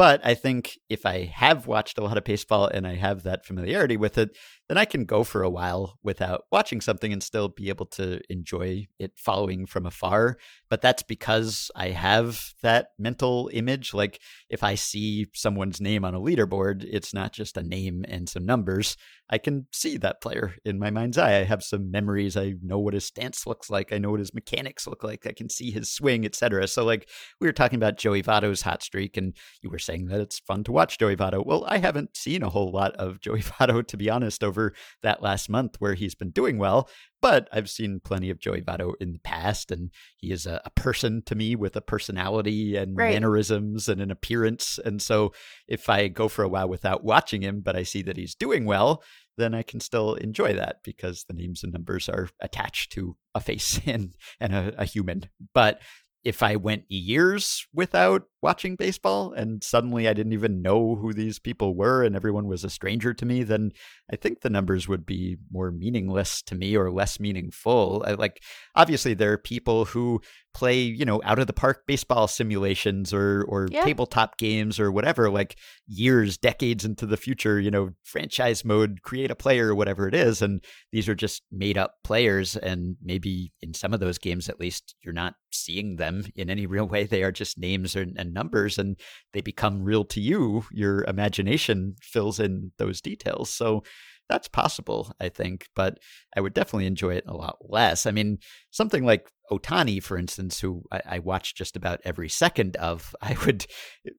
Speaker 2: But I think if I have watched a lot of baseball and I have that familiarity with it, then I can go for a while without watching something and still be able to enjoy it following from afar. But that's because I have that mental image. Like if I see someone's name on a leaderboard, it's not just a name and some numbers. I can see that player in my mind's eye. I have some memories. I know what his stance looks like. I know what his mechanics look like. I can see his swing, etc. So like we were talking about Joey Votto's hot streak and you were saying that it's fun to watch Joey Votto. Well, I haven't seen a whole lot of Joey Votto to be honest over over that last month where he's been doing well. But I've seen plenty of Joey Votto in the past, and he is a, a person to me with a personality and right. mannerisms and an appearance. And so if I go for a while without watching him, but I see that he's doing well, then I can still enjoy that because the names and numbers are attached to a face and and a, a human. But if I went years without watching baseball and suddenly I didn't even know who these people were and everyone was a stranger to me, then I think the numbers would be more meaningless to me or less meaningful. I, like, obviously, there are people who play, you know, out of the park baseball simulations or or yeah. tabletop games or whatever, like years, decades into the future, you know, franchise mode, create a player or whatever it is. And these are just made up players. And maybe in some of those games, at least, you're not seeing them in any real way. They are just names and, and numbers and they become real to you. Your imagination fills in those details. So that's possible, I think, but I would definitely enjoy it a lot less. I mean, something like Ohtani, for instance, who I, I watched just about every second of, I would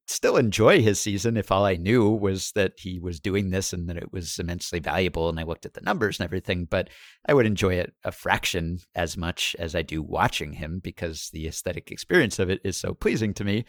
Speaker 2: still enjoy his season if all I knew was that he was doing this and that it was immensely valuable and I looked at the numbers and everything. But I would enjoy it a fraction as much as I do watching him because the aesthetic experience of it is so pleasing to me.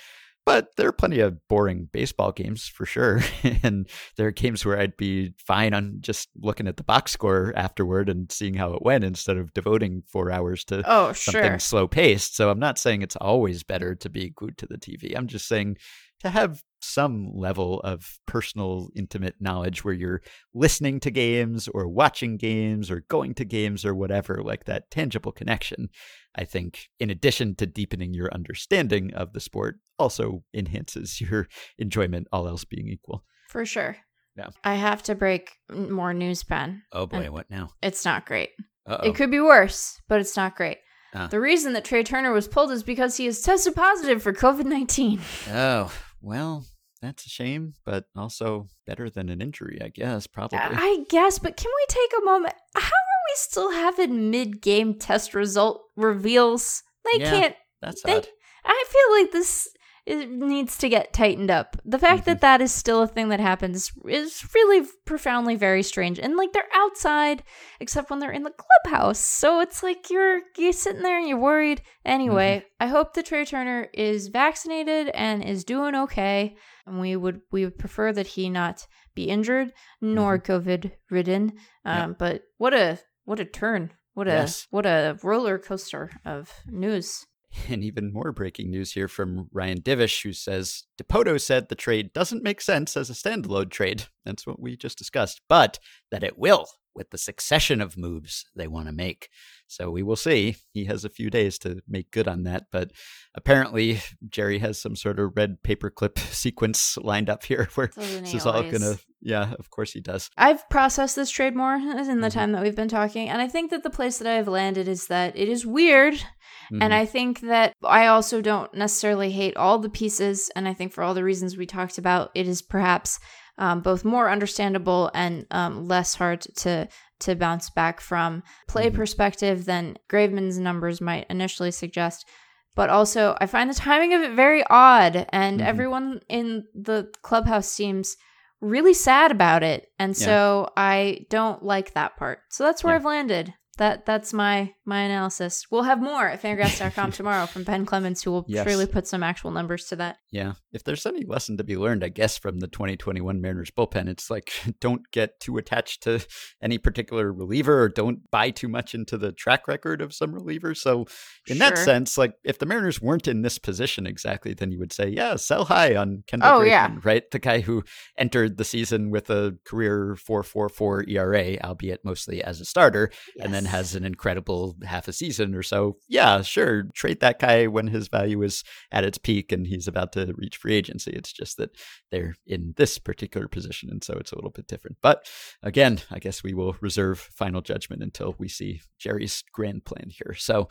Speaker 2: But there are plenty of boring baseball games for sure. and there are games where I'd be fine on just looking at the box score afterward and seeing how it went instead of devoting four hours to
Speaker 1: oh,
Speaker 2: something
Speaker 1: sure.
Speaker 2: slow paced. So I'm not saying it's always better to be glued to the TV. I'm just saying to have some level of personal, intimate knowledge where you're listening to games or watching games or going to games or whatever, like that tangible connection. I think, in addition to deepening your understanding of the sport, also enhances your enjoyment, all else being equal.
Speaker 1: For sure.
Speaker 2: Yeah.
Speaker 1: I have to break more news, Ben.
Speaker 2: Oh boy, what now?
Speaker 1: It's not great.
Speaker 2: Uh-oh.
Speaker 1: It could be worse, but it's not great.
Speaker 2: Uh.
Speaker 1: The reason that Trea Turner was pulled is because he has tested positive for COVID 19.
Speaker 2: Oh, well, that's a shame, but also better than an injury, I guess, probably.
Speaker 1: I guess, but can we take a moment? How we still having mid-game test result reveals? They
Speaker 2: yeah,
Speaker 1: can't.
Speaker 2: That's
Speaker 1: they,
Speaker 2: odd.
Speaker 1: I feel like this it needs to get tightened up. The fact mm-hmm. that that is still a thing that happens is really profoundly very strange. And like they're outside, except when they're in the clubhouse, so it's like you're you're sitting there and you're worried. Anyway, mm-hmm. I hope that Trea Turner is vaccinated and is doing okay. And we would we would prefer that he not be injured nor mm-hmm. COVID ridden. Um, yep. But what a what a turn! What a yes. what a roller coaster of news.
Speaker 2: And even more breaking news here from Ryan Divish, who says Dipoto said the trade doesn't make sense as a standalone trade. That's what we just discussed, but that it will with the succession of moves they want to make. So we will see. He has a few days to make good on that, but apparently Jerry has some sort of red paperclip sequence lined up here where this is all going to yeah, of course he does.
Speaker 1: I've processed this trade more in the mm-hmm. time that we've been talking, and I think that the place that I've landed is that it is weird. Mm-hmm. And I think that I also don't necessarily hate all the pieces. And I think for all the reasons we talked about, it is perhaps um, both more understandable and um, less hard to to bounce back from play mm-hmm. perspective than Graveman's numbers might initially suggest. But also, I find the timing of it very odd, and mm-hmm. everyone in the clubhouse seems really sad about it, and yeah. so I don't like that part. So that's where yeah. I've landed. That that's my my analysis. We'll have more at fangraphs.com tomorrow from Ben Clemens, who will
Speaker 2: Yes.
Speaker 1: surely put some actual numbers to that.
Speaker 2: Yeah. If there's any lesson to be learned, I guess, from the 2021 Mariners bullpen, it's like don't get too attached to any particular reliever or don't buy too much into the track record of some relievers. So, in that sense, like if the Mariners weren't in this position exactly, then you would say, yeah, sell high on Kendall
Speaker 1: Oh, yeah.
Speaker 2: Right? The guy who entered the season with a career 4.44 ERA, albeit mostly as a starter, and then has an incredible half a season or so. Yeah, sure, trade that guy when his value is at its peak and he's about to reach free agency. It's just that they're in this particular position, and so it's a little bit different. But again, I guess we will reserve final judgment until we see Jerry's grand plan here. So.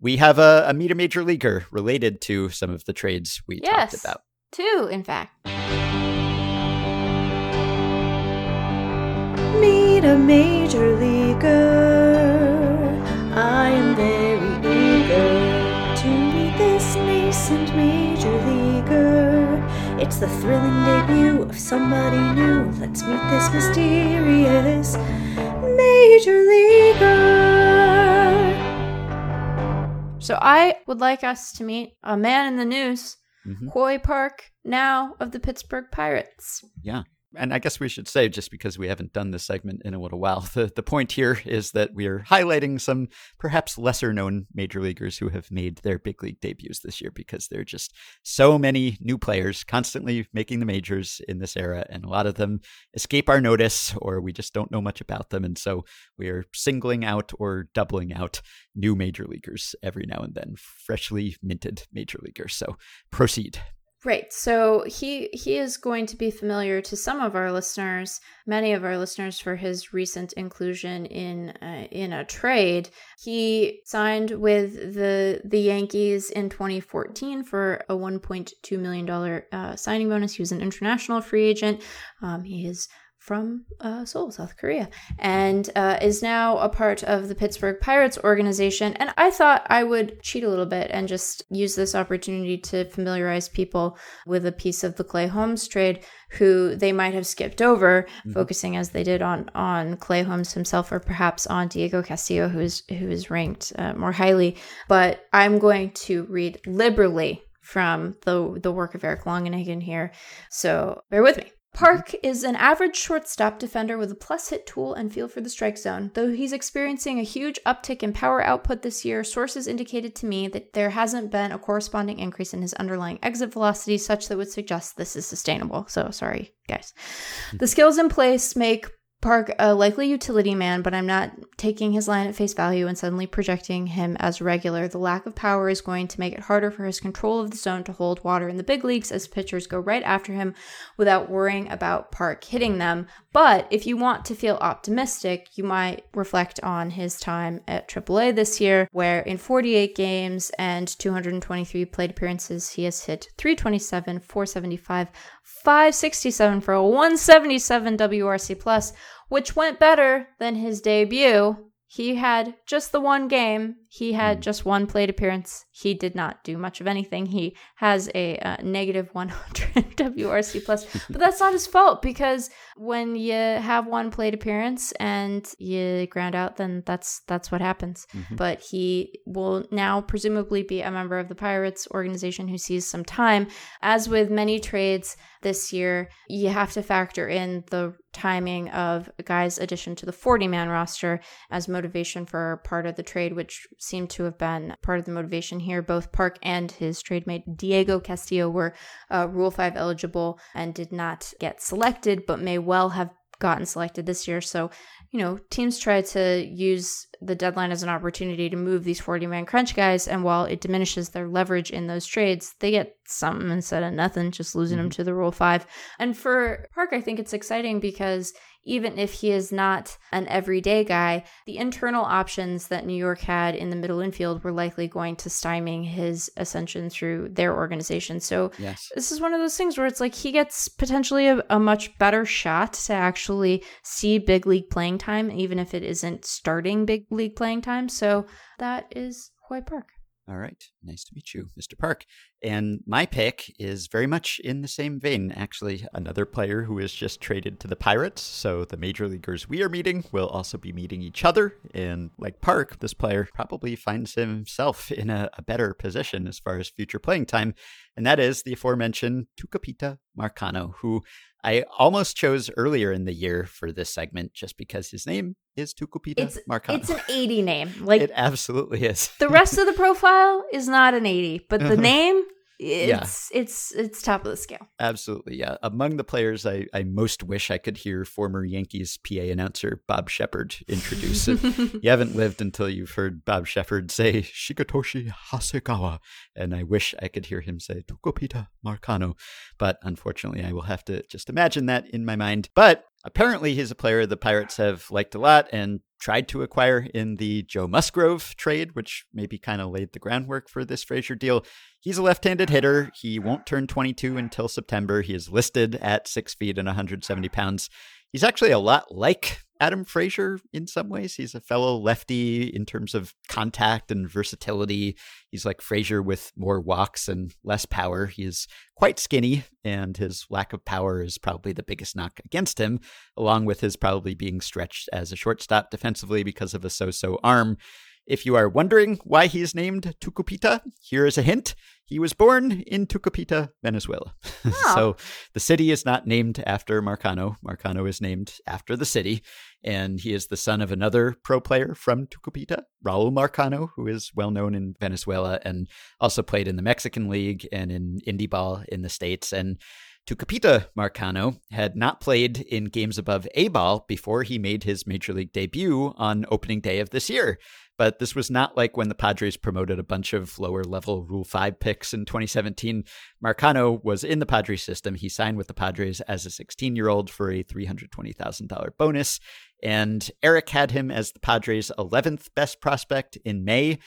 Speaker 2: We have a, a meet a major leaguer related to some of the trades we
Speaker 1: Yes.
Speaker 2: talked about.
Speaker 1: Two, in fact.
Speaker 3: Meet a major leaguer. Nascent major leaguer. It's the thrilling debut of somebody new. Let's meet this mysterious major leaguer.
Speaker 1: So I would like us to meet a man in the news,
Speaker 2: Mhm.
Speaker 1: Hoy Park, now of the Pittsburgh Pirates.
Speaker 2: Yeah. And I guess we should say, just because we haven't done this segment in a little while, the, the point here is that we are highlighting some perhaps lesser known major leaguers who have made their big league debuts this year because there are just so many new players constantly making the majors in this era. And a lot of them escape our notice or we just don't know much about them. And so we are singling out or doubling out new major leaguers every now and then, freshly minted major leaguers. So proceed.
Speaker 1: Right. So he he is going to be familiar to some of our listeners, many of our listeners, for his recent inclusion in uh, in a trade. He signed with the the Yankees in 2014 for a 1.2 million dollar uh, signing bonus. He was an international free agent. Um, he is from uh, Seoul, South Korea, and uh, is now a part of the Pittsburgh Pirates organization. And I thought I would cheat a little bit and just use this opportunity to familiarize people with a piece of the Clay Holmes trade who they might have skipped over, focusing as they did on on Clay Holmes himself, or perhaps on Diego Castillo, who's who is ranked uh, more highly. But I'm going to read liberally from the the work of Eric Longenhagen here, so bear with me. Park is an average shortstop defender with a plus hit tool and feel for the strike zone. Though he's experiencing a huge uptick in power output this year, sources indicated to me that there hasn't been a corresponding increase in his underlying exit velocity such that would suggest this is sustainable. So sorry, guys. The skills in place make Park a likely utility man, but I'm not taking his line at face value and suddenly projecting him as regular. The lack of power is going to make it harder for his control of the zone to hold water in the big leagues as pitchers go right after him without worrying about Park hitting them. But if you want to feel optimistic, you might reflect on his time at AAA this year, where in 48 games and 223 plate appearances, he has hit 327, 475, 567 for a 177 WRC plus, which went better than his debut. He had just the one game. He had just one plate appearance. He did not do much of anything. He has a uh, negative 100 WRC plus, but that's not his fault because when you have one plate appearance and you ground out, then that's that's what happens.
Speaker 2: Mhm.
Speaker 1: But he will now presumably be a member of the Pirates organization who sees some time. As with many trades this year, you have to factor in the timing of a guy's addition to the 40 man roster as motivation for part of the trade, which seemed to have been part of the motivation here. Both Park and his trade mate Diego Castillo were uh, Rule 5 eligible and did not get selected, but may well have gotten selected this year. So, you know, teams try to use the deadline as an opportunity to move these 40 man crunch guys. And while it diminishes their leverage in those trades, they get something instead of nothing, just losing them to the Rule 5. And for Park, I think it's exciting because even if he is not an everyday guy, the internal options that New York had in the middle infield were likely going to stymie his ascension through their organization. So
Speaker 2: Yes.
Speaker 1: this is one of those things where it's like he gets potentially a, a much better shot to actually see big league playing time, even if it isn't starting big league playing time. So that is Hoy Park.
Speaker 2: All right. Nice to meet you, Mr. Park. And my pick is very much in the same vein. Actually, another player who is just traded to the Pirates. So the major leaguers we are meeting will also be meeting each other. And like Park, this player probably finds himself in a, a better position as far as future playing time. And that is the aforementioned Tucupita Marcano, who I almost chose earlier in the year for this segment just because his name is Tucupita
Speaker 1: It's
Speaker 2: Marcano.
Speaker 1: it's an 80 name. Like
Speaker 2: it absolutely is.
Speaker 1: the rest of the profile is not an 80, but the
Speaker 2: Uh-huh.
Speaker 1: name it's it's it's top of the scale.
Speaker 2: Absolutely, yeah. Among the players I, I most wish I could hear former Yankees PA announcer Bob Sheppard introduce it. you haven't lived until you've heard Bob Sheppard say Shigetoshi Hasegawa, and I wish I could hear him say Tucupita Marcano, but unfortunately I will have to just imagine that in my mind. But apparently he's a player the Pirates have liked a lot and tried to acquire in the Joe Musgrove trade, which maybe kind of laid the groundwork for this Frazier deal. He's a left handed hitter. He won't turn 22 until September. He is listed at six feet and 170 pounds. He's actually a lot like Adam Frazier in some ways. He's a fellow lefty in terms of contact and versatility. He's like Frazier with more walks and less power. He is quite skinny, and his lack of power is probably the biggest knock against him, along with his probably being stretched as a shortstop defensively because of a so so arm. If you are wondering why he is named Tucupita, here is a hint. He was born in Tucupita, Venezuela.
Speaker 1: Oh.
Speaker 2: so the city is not named after Marcano. Marcano is named after the city. And he is the son of another pro player from Tucupita, Raul Marcano, who is well known in Venezuela and also played in the Mexican League and in indie ball in the States. And Tucupita Marcano had not played in games above A ball before he made his major league debut on opening day of this year. But this was not like when the Padres promoted a bunch of lower level Rule 5 picks in 2017. Marcano was in the Padres system. He signed with the Padres as a 16 year old for a $320,000 bonus. And Eric had him as the Padres' 11th best prospect in May.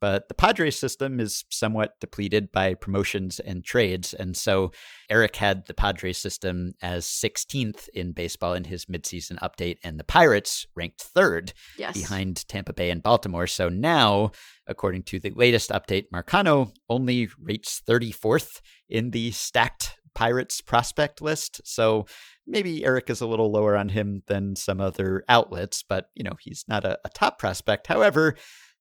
Speaker 2: But the Padres system is somewhat depleted by promotions and trades. And so Eric had the Padres system as 16th in baseball in his midseason update, and the Pirates ranked third
Speaker 1: Yes.
Speaker 2: behind Tampa Bay and Baltimore. So now, according to the latest update, Marcano only rates 34th in the stacked Pirates prospect list. So maybe Eric is a little lower on him than some other outlets, but you know, he's not a, a top prospect. However,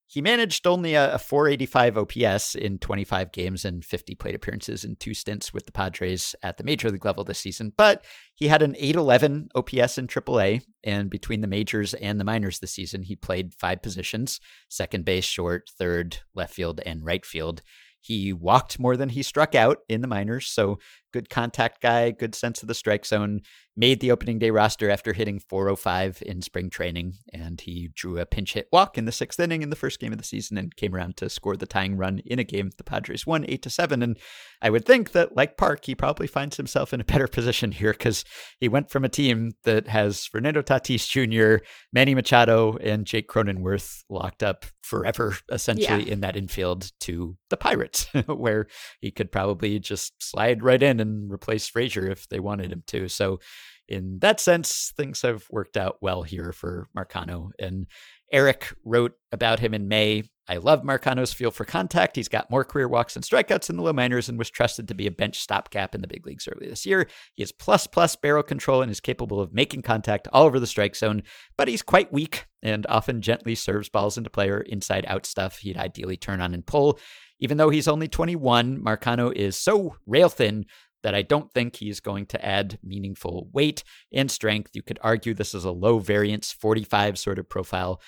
Speaker 2: he managed only a, a 485 OPS in 25 games and 50 plate appearances in two stints with the Padres at the major league level this season. But he had an 811 OPS in AAA, and between the majors and the minors this season, he played five positions second base, short, third, left field, and right field. He walked more than he struck out in the minors, so good contact guy, good sense of the strike zone. Made the opening day roster after hitting 405 in spring training, and he drew a pinch hit walk in the sixth inning in the first game of the season and came around to score the tying run in a game the Padres won eight to seven. And I would think that, like Park, he probably finds himself in a better position here because he went from a team that has Fernando Tatis Jr., Manny Machado, and Jake Cronenworth locked up forever, essentially, in that infield to the Pirates, where he could probably just slide right in and replace Frazier if they wanted him to. So, in that sense, things have worked out well here for Marcano. And Eric wrote about him in May. I love Marcano's feel for contact. He's got more career walks and strikeouts in the low minors and was trusted to be a bench stopgap in the big leagues early this year. He has plus plus barrel control and is capable of making contact all over the strike zone, but he's quite weak and often gently serves balls into player inside out stuff he'd ideally turn on and pull. Even though he's only 21, Marcano is so rail thin that I don't think he's going to add meaningful weight and strength. You could argue this is a low variance 45 sort of profile,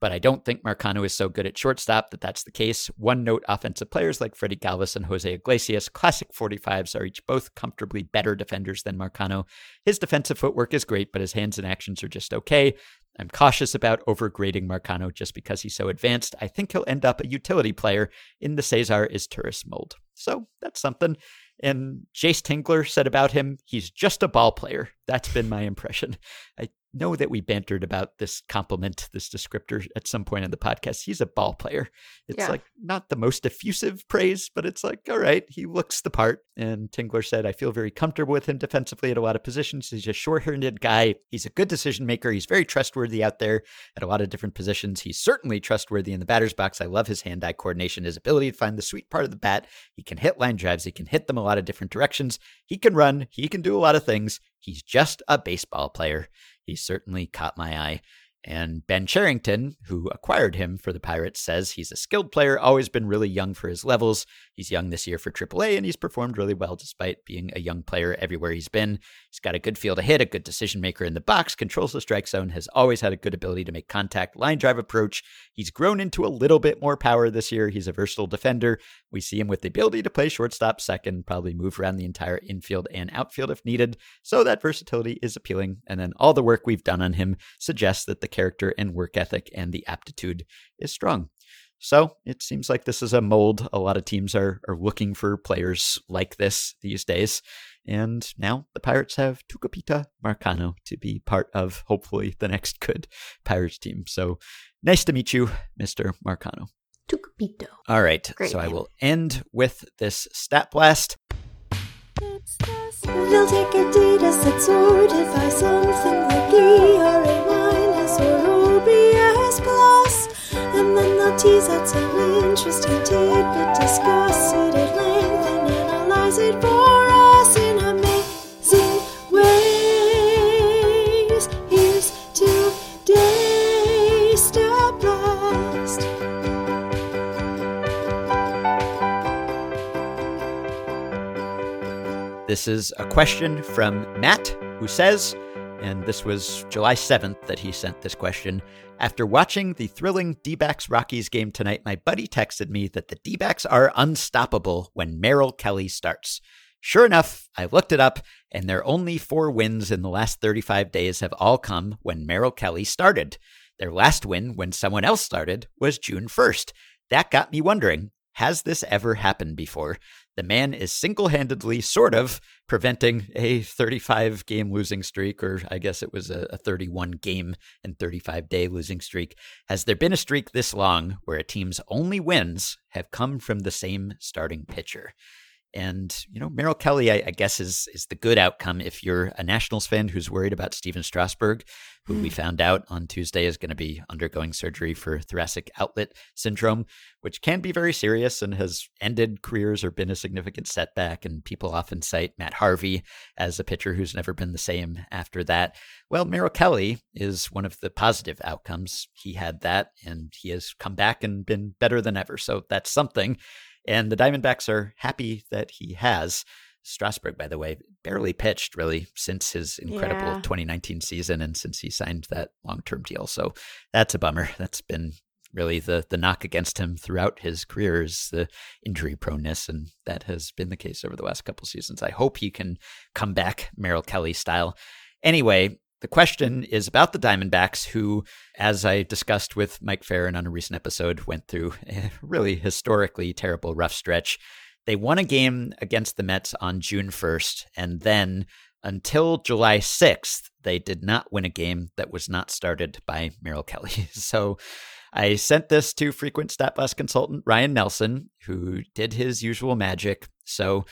Speaker 2: but I don't think Marcano is so good at shortstop that that's the case. One note offensive players like Freddy Galvis and Jose Iglesias, classic 45s, are each both comfortably better defenders than Marcano. His defensive footwork is great, but his hands and actions are just okay. I'm cautious about overgrading Marcano just because he's so advanced. I think he'll end up a utility player in the Cesar Izturis mold. So that's something. And Jayce Tingler said about him, he's just a ball player. That's been my impression. I know that we bantered about this compliment, this descriptor at some point in the podcast. He's a ball player. It's
Speaker 1: Yeah.
Speaker 2: like not the most effusive praise, but it's like, all right, he looks the part. And Tingler said, I feel very comfortable with him defensively at a lot of positions. He's a short-handed guy. He's a good decision maker. He's very trustworthy out there at a lot of different positions. He's certainly trustworthy in the batter's box. I love his hand eye coordination, his ability to find the sweet part of the bat. He can hit line drives, he can hit them a lot of different directions. He can run, he can do a lot of things. He's just a baseball player. He certainly caught my eye. And Ben Cherington, who acquired him for the Pirates, says he's a skilled player, always been really young for his levels. He's young this year for AAA, and he's performed really well despite being a young player everywhere he's been. He's got a good feel to hit, a good decision maker in the box, controls the strike zone, has always had a good ability to make contact, line drive approach. He's grown into a little bit more power this year. He's a versatile defender. We see him with the ability to play shortstop second, probably move around the entire infield and outfield if needed. So that versatility is appealing. And then all the work we've done on him suggests that the character and work ethic and the aptitude is strong. So it seems like this is a mold. A lot of teams are, are looking for players like this these days. And now the Pirates have Tucupita Marcano to be part of hopefully the next good Pirates team. So nice to meet you, Mr. Marcano.
Speaker 1: Tucupita.
Speaker 2: All right.
Speaker 1: Great
Speaker 2: so I will end with this stat blast.
Speaker 3: They'll take Adidas that's sorted by something like ERA They'll tease out some interesting tidbit, discuss it at length, and analyze it for us in amazing ways. Here's today's Stat Blast.
Speaker 2: This is a question from Matt, who says, and this was July 7th that he sent this question. After watching the thrilling D backs Rockies game tonight, my buddy texted me that the D backs are unstoppable when Merrill Kelly starts. Sure enough, I looked it up, and their only four wins in the last 35 days have all come when Merrill Kelly started. Their last win, when someone else started, was June 1st. That got me wondering has this ever happened before? The man is single handedly, sort of, preventing a 35 game losing streak, or I guess it was a, a 31 game and 35 day losing streak. Has there been a streak this long where a team's only wins have come from the same starting pitcher? And, you know, Merrill Kelly, I, I guess, is is the good outcome if you're a Nationals fan who's worried about Stephen Strasburg, who we mm. found out on Tuesday is going to be undergoing surgery for thoracic outlet syndrome, which can be very serious and has ended careers or been a significant setback. And people often cite Matt Harvey as a pitcher who's never been the same after that. Well, Merrill Kelly is one of the positive outcomes. He had that, and he has come back and been better than ever. So that's something. And the Diamondbacks are happy that he has. Strasburg, by the way, barely pitched really since his incredible
Speaker 1: Yeah.
Speaker 2: 2019 season and since he signed that long term deal. So that's a bummer. That's been really the the knock against him throughout his career is the injury proneness, and that has been the case over the last couple seasons. I hope he can come back Merrill Kelly style. Anyway, the question is about the Diamondbacks, who, as I discussed with Mike Ferrin on a recent episode, went through a really historically terrible rough stretch. They won a game against the Mets on June 1st, and then until July 6th, they did not win a game that was not started by Merrill Kelly. So I sent this to frequent stat consultant Ryan Nelson, who did his usual magic. So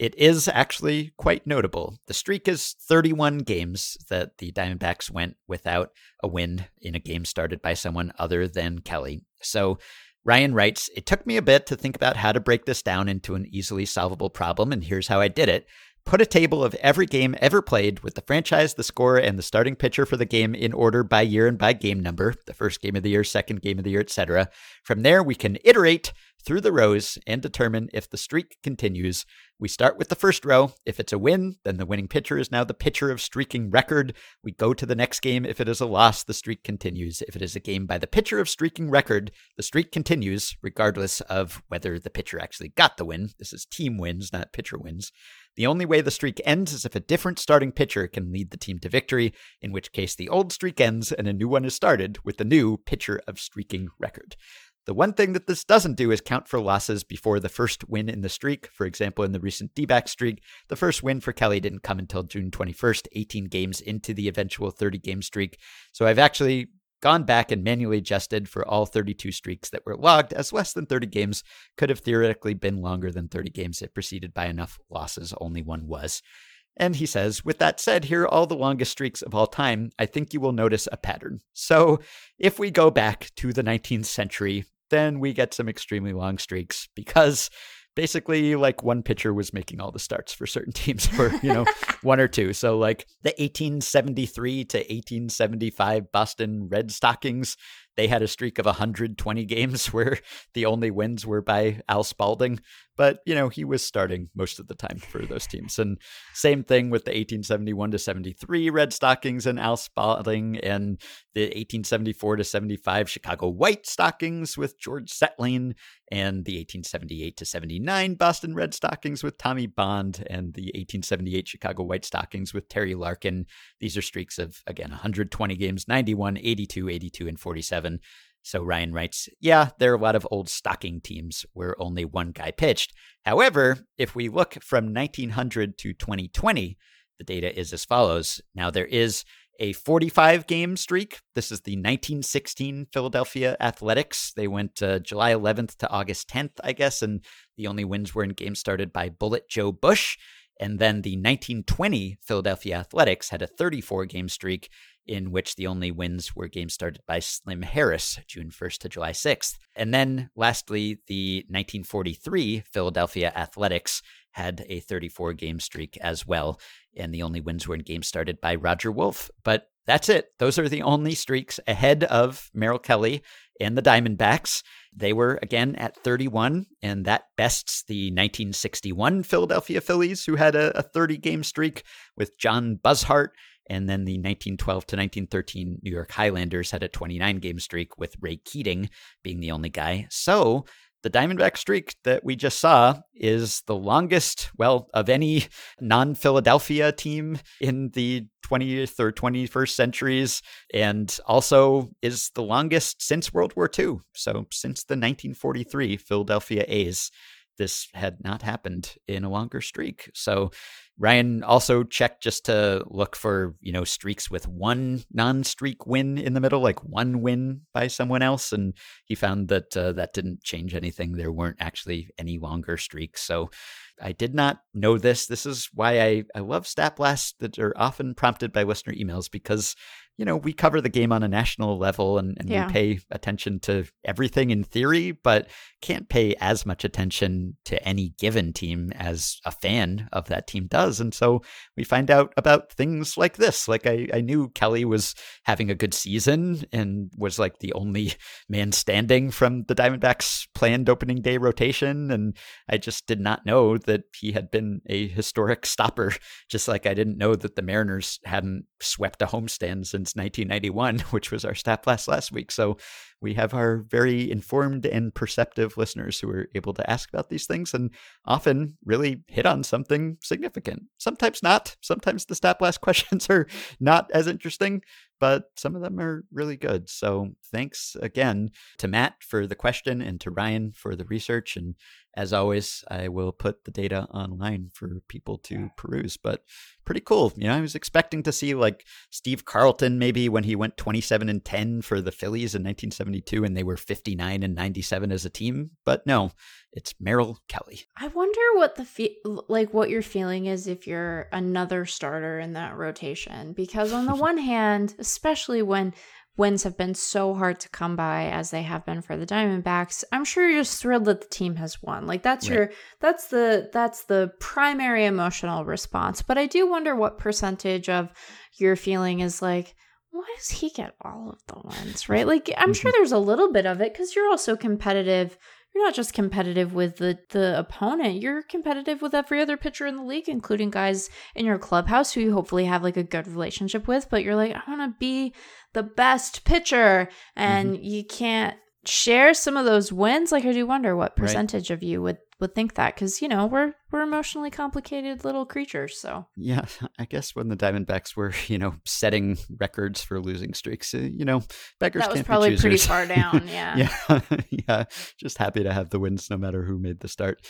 Speaker 2: it is actually quite notable. The streak is 31 games that the Diamondbacks went without a win in a game started by someone other than Kelly. So Ryan writes, It took me a bit to think about how to break this down into an easily solvable problem, and here's how I did it. Put a table of every game ever played with the franchise, the score, and the starting pitcher for the game in order by year and by game number, the first game of the year, second game of the year, etc. From there, we can iterate through the rows and determine if the streak continues. We start with the first row. If it's a win, then the winning pitcher is now the pitcher of streaking record. We go to the next game. If it is a loss, the streak continues. If it is a game by the pitcher of streaking record, the streak continues, regardless of whether the pitcher actually got the win. This is team wins, not pitcher wins. The only way the streak ends is if a different starting pitcher can lead the team to victory, in which case the old streak ends and a new one is started with the new pitcher of streaking record. The one thing that this doesn't do is count for losses before the first win in the streak. For example, in the recent D streak, the first win for Kelly didn't come until June 21st, 18 games into the eventual 30 game streak. So I've actually gone back and manually adjusted for all 32 streaks that were logged, as less than 30 games could have theoretically been longer than 30 games if preceded by enough losses. Only one was. And he says, with that said, here are all the longest streaks of all time. I think you will notice a pattern. So if we go back to the 19th century, then we get some extremely long streaks because basically like one pitcher was making all the starts for certain teams for you know one or two so like the 1873 to 1875 boston red stockings they had a streak of 120 games where the only wins were by Al Spalding, but you know, he was starting most of the time for those teams. And same thing with the 1871 to 73 Red Stockings and Al Spalding and the 1874 to 75 Chicago White Stockings with George Zettlein and the 1878 to 79 Boston Red Stockings with Tommy Bond and the 1878 Chicago White Stockings with Terry Larkin. These are streaks of again 120 games, 91, 82, 82 and 47 so Ryan writes, Yeah, there are a lot of old stocking teams where only one guy pitched. However, if we look from 1900 to 2020, the data is as follows. Now, there is a 45 game streak. This is the 1916 Philadelphia Athletics. They went uh, July 11th to August 10th, I guess, and the only wins were in games started by Bullet Joe Bush. And then the 1920 Philadelphia Athletics had a 34 game streak in which the only wins were games started by Slim Harris, June 1st to July 6th. And then lastly, the 1943 Philadelphia Athletics had a 34 game streak as well. And the only wins were in games started by Roger Wolff. But that's it. Those are the only streaks ahead of Merrill Kelly and the Diamondbacks. They were again at 31, and that bests the 1961 Philadelphia Phillies, who had a, a 30 game streak with John Buzhardt and then the 1912 to 1913 New York Highlanders had a 29 game streak with Ray Keating being the only guy. So the Diamondback streak that we just saw is the longest, well, of any non Philadelphia team in the 20th or 21st centuries, and also is the longest since World War II. So, since the 1943 Philadelphia A's, this had not happened in a longer streak. So, Ryan also checked just to look for, you know, streaks with one non-streak win in the middle, like one win by someone else, and he found that uh, that didn't change anything. There weren't actually any longer streaks. So I did not know this. This is why I, I love stat blasts that are often prompted by listener emails because you know, we cover the game on a national level and, and yeah. we pay attention to everything in theory, but can't pay as much attention to any given team as a fan of that team does. And so we find out about things like this. Like I, I knew Kelly was having a good season and was like the only man standing from the Diamondbacks planned opening day rotation. And I just did not know that he had been a historic stopper, just like I didn't know that the Mariners hadn't swept a homestand since since 1991, which was our stat blast last week. So we have our very informed and perceptive listeners who are able to ask about these things and often really hit on something significant. Sometimes not. Sometimes the stat blast questions are not as interesting, but some of them are really good. So thanks again to Matt for the question and to Ryan for the research. And as always, I will put the data online for people to peruse. But pretty cool. You know, I was expecting to see like Steve Carlton maybe when he went 27 and 10 for the Phillies in 1972 and they were 59 and 97 as a team. But no, it's Merrill Kelly.
Speaker 1: I wonder what the fe- like what your feeling is if you're another starter in that rotation because on the one hand, especially when wins have been so hard to come by as they have been for the Diamondbacks, I'm sure you're just thrilled that the team has won. Like that's right. your that's the that's the primary emotional response. But I do wonder what percentage of your feeling is like why does he get all of the wins, right? Like I'm sure mm-hmm. there's a little bit of it cuz you're also competitive you're not just competitive with the the opponent you're competitive with every other pitcher in the league including guys in your clubhouse who you hopefully have like a good relationship with but you're like i want to be the best pitcher and mm-hmm. you can't share some of those wins like i do wonder what percentage right. of you would would think that because you know we're we're emotionally complicated little creatures. So
Speaker 2: yeah, I guess when the Diamondbacks were you know setting records for losing streaks, uh, you know beggars
Speaker 1: that was probably pretty far down. Yeah.
Speaker 2: yeah, yeah. Just happy to have the wins, no matter who made the start.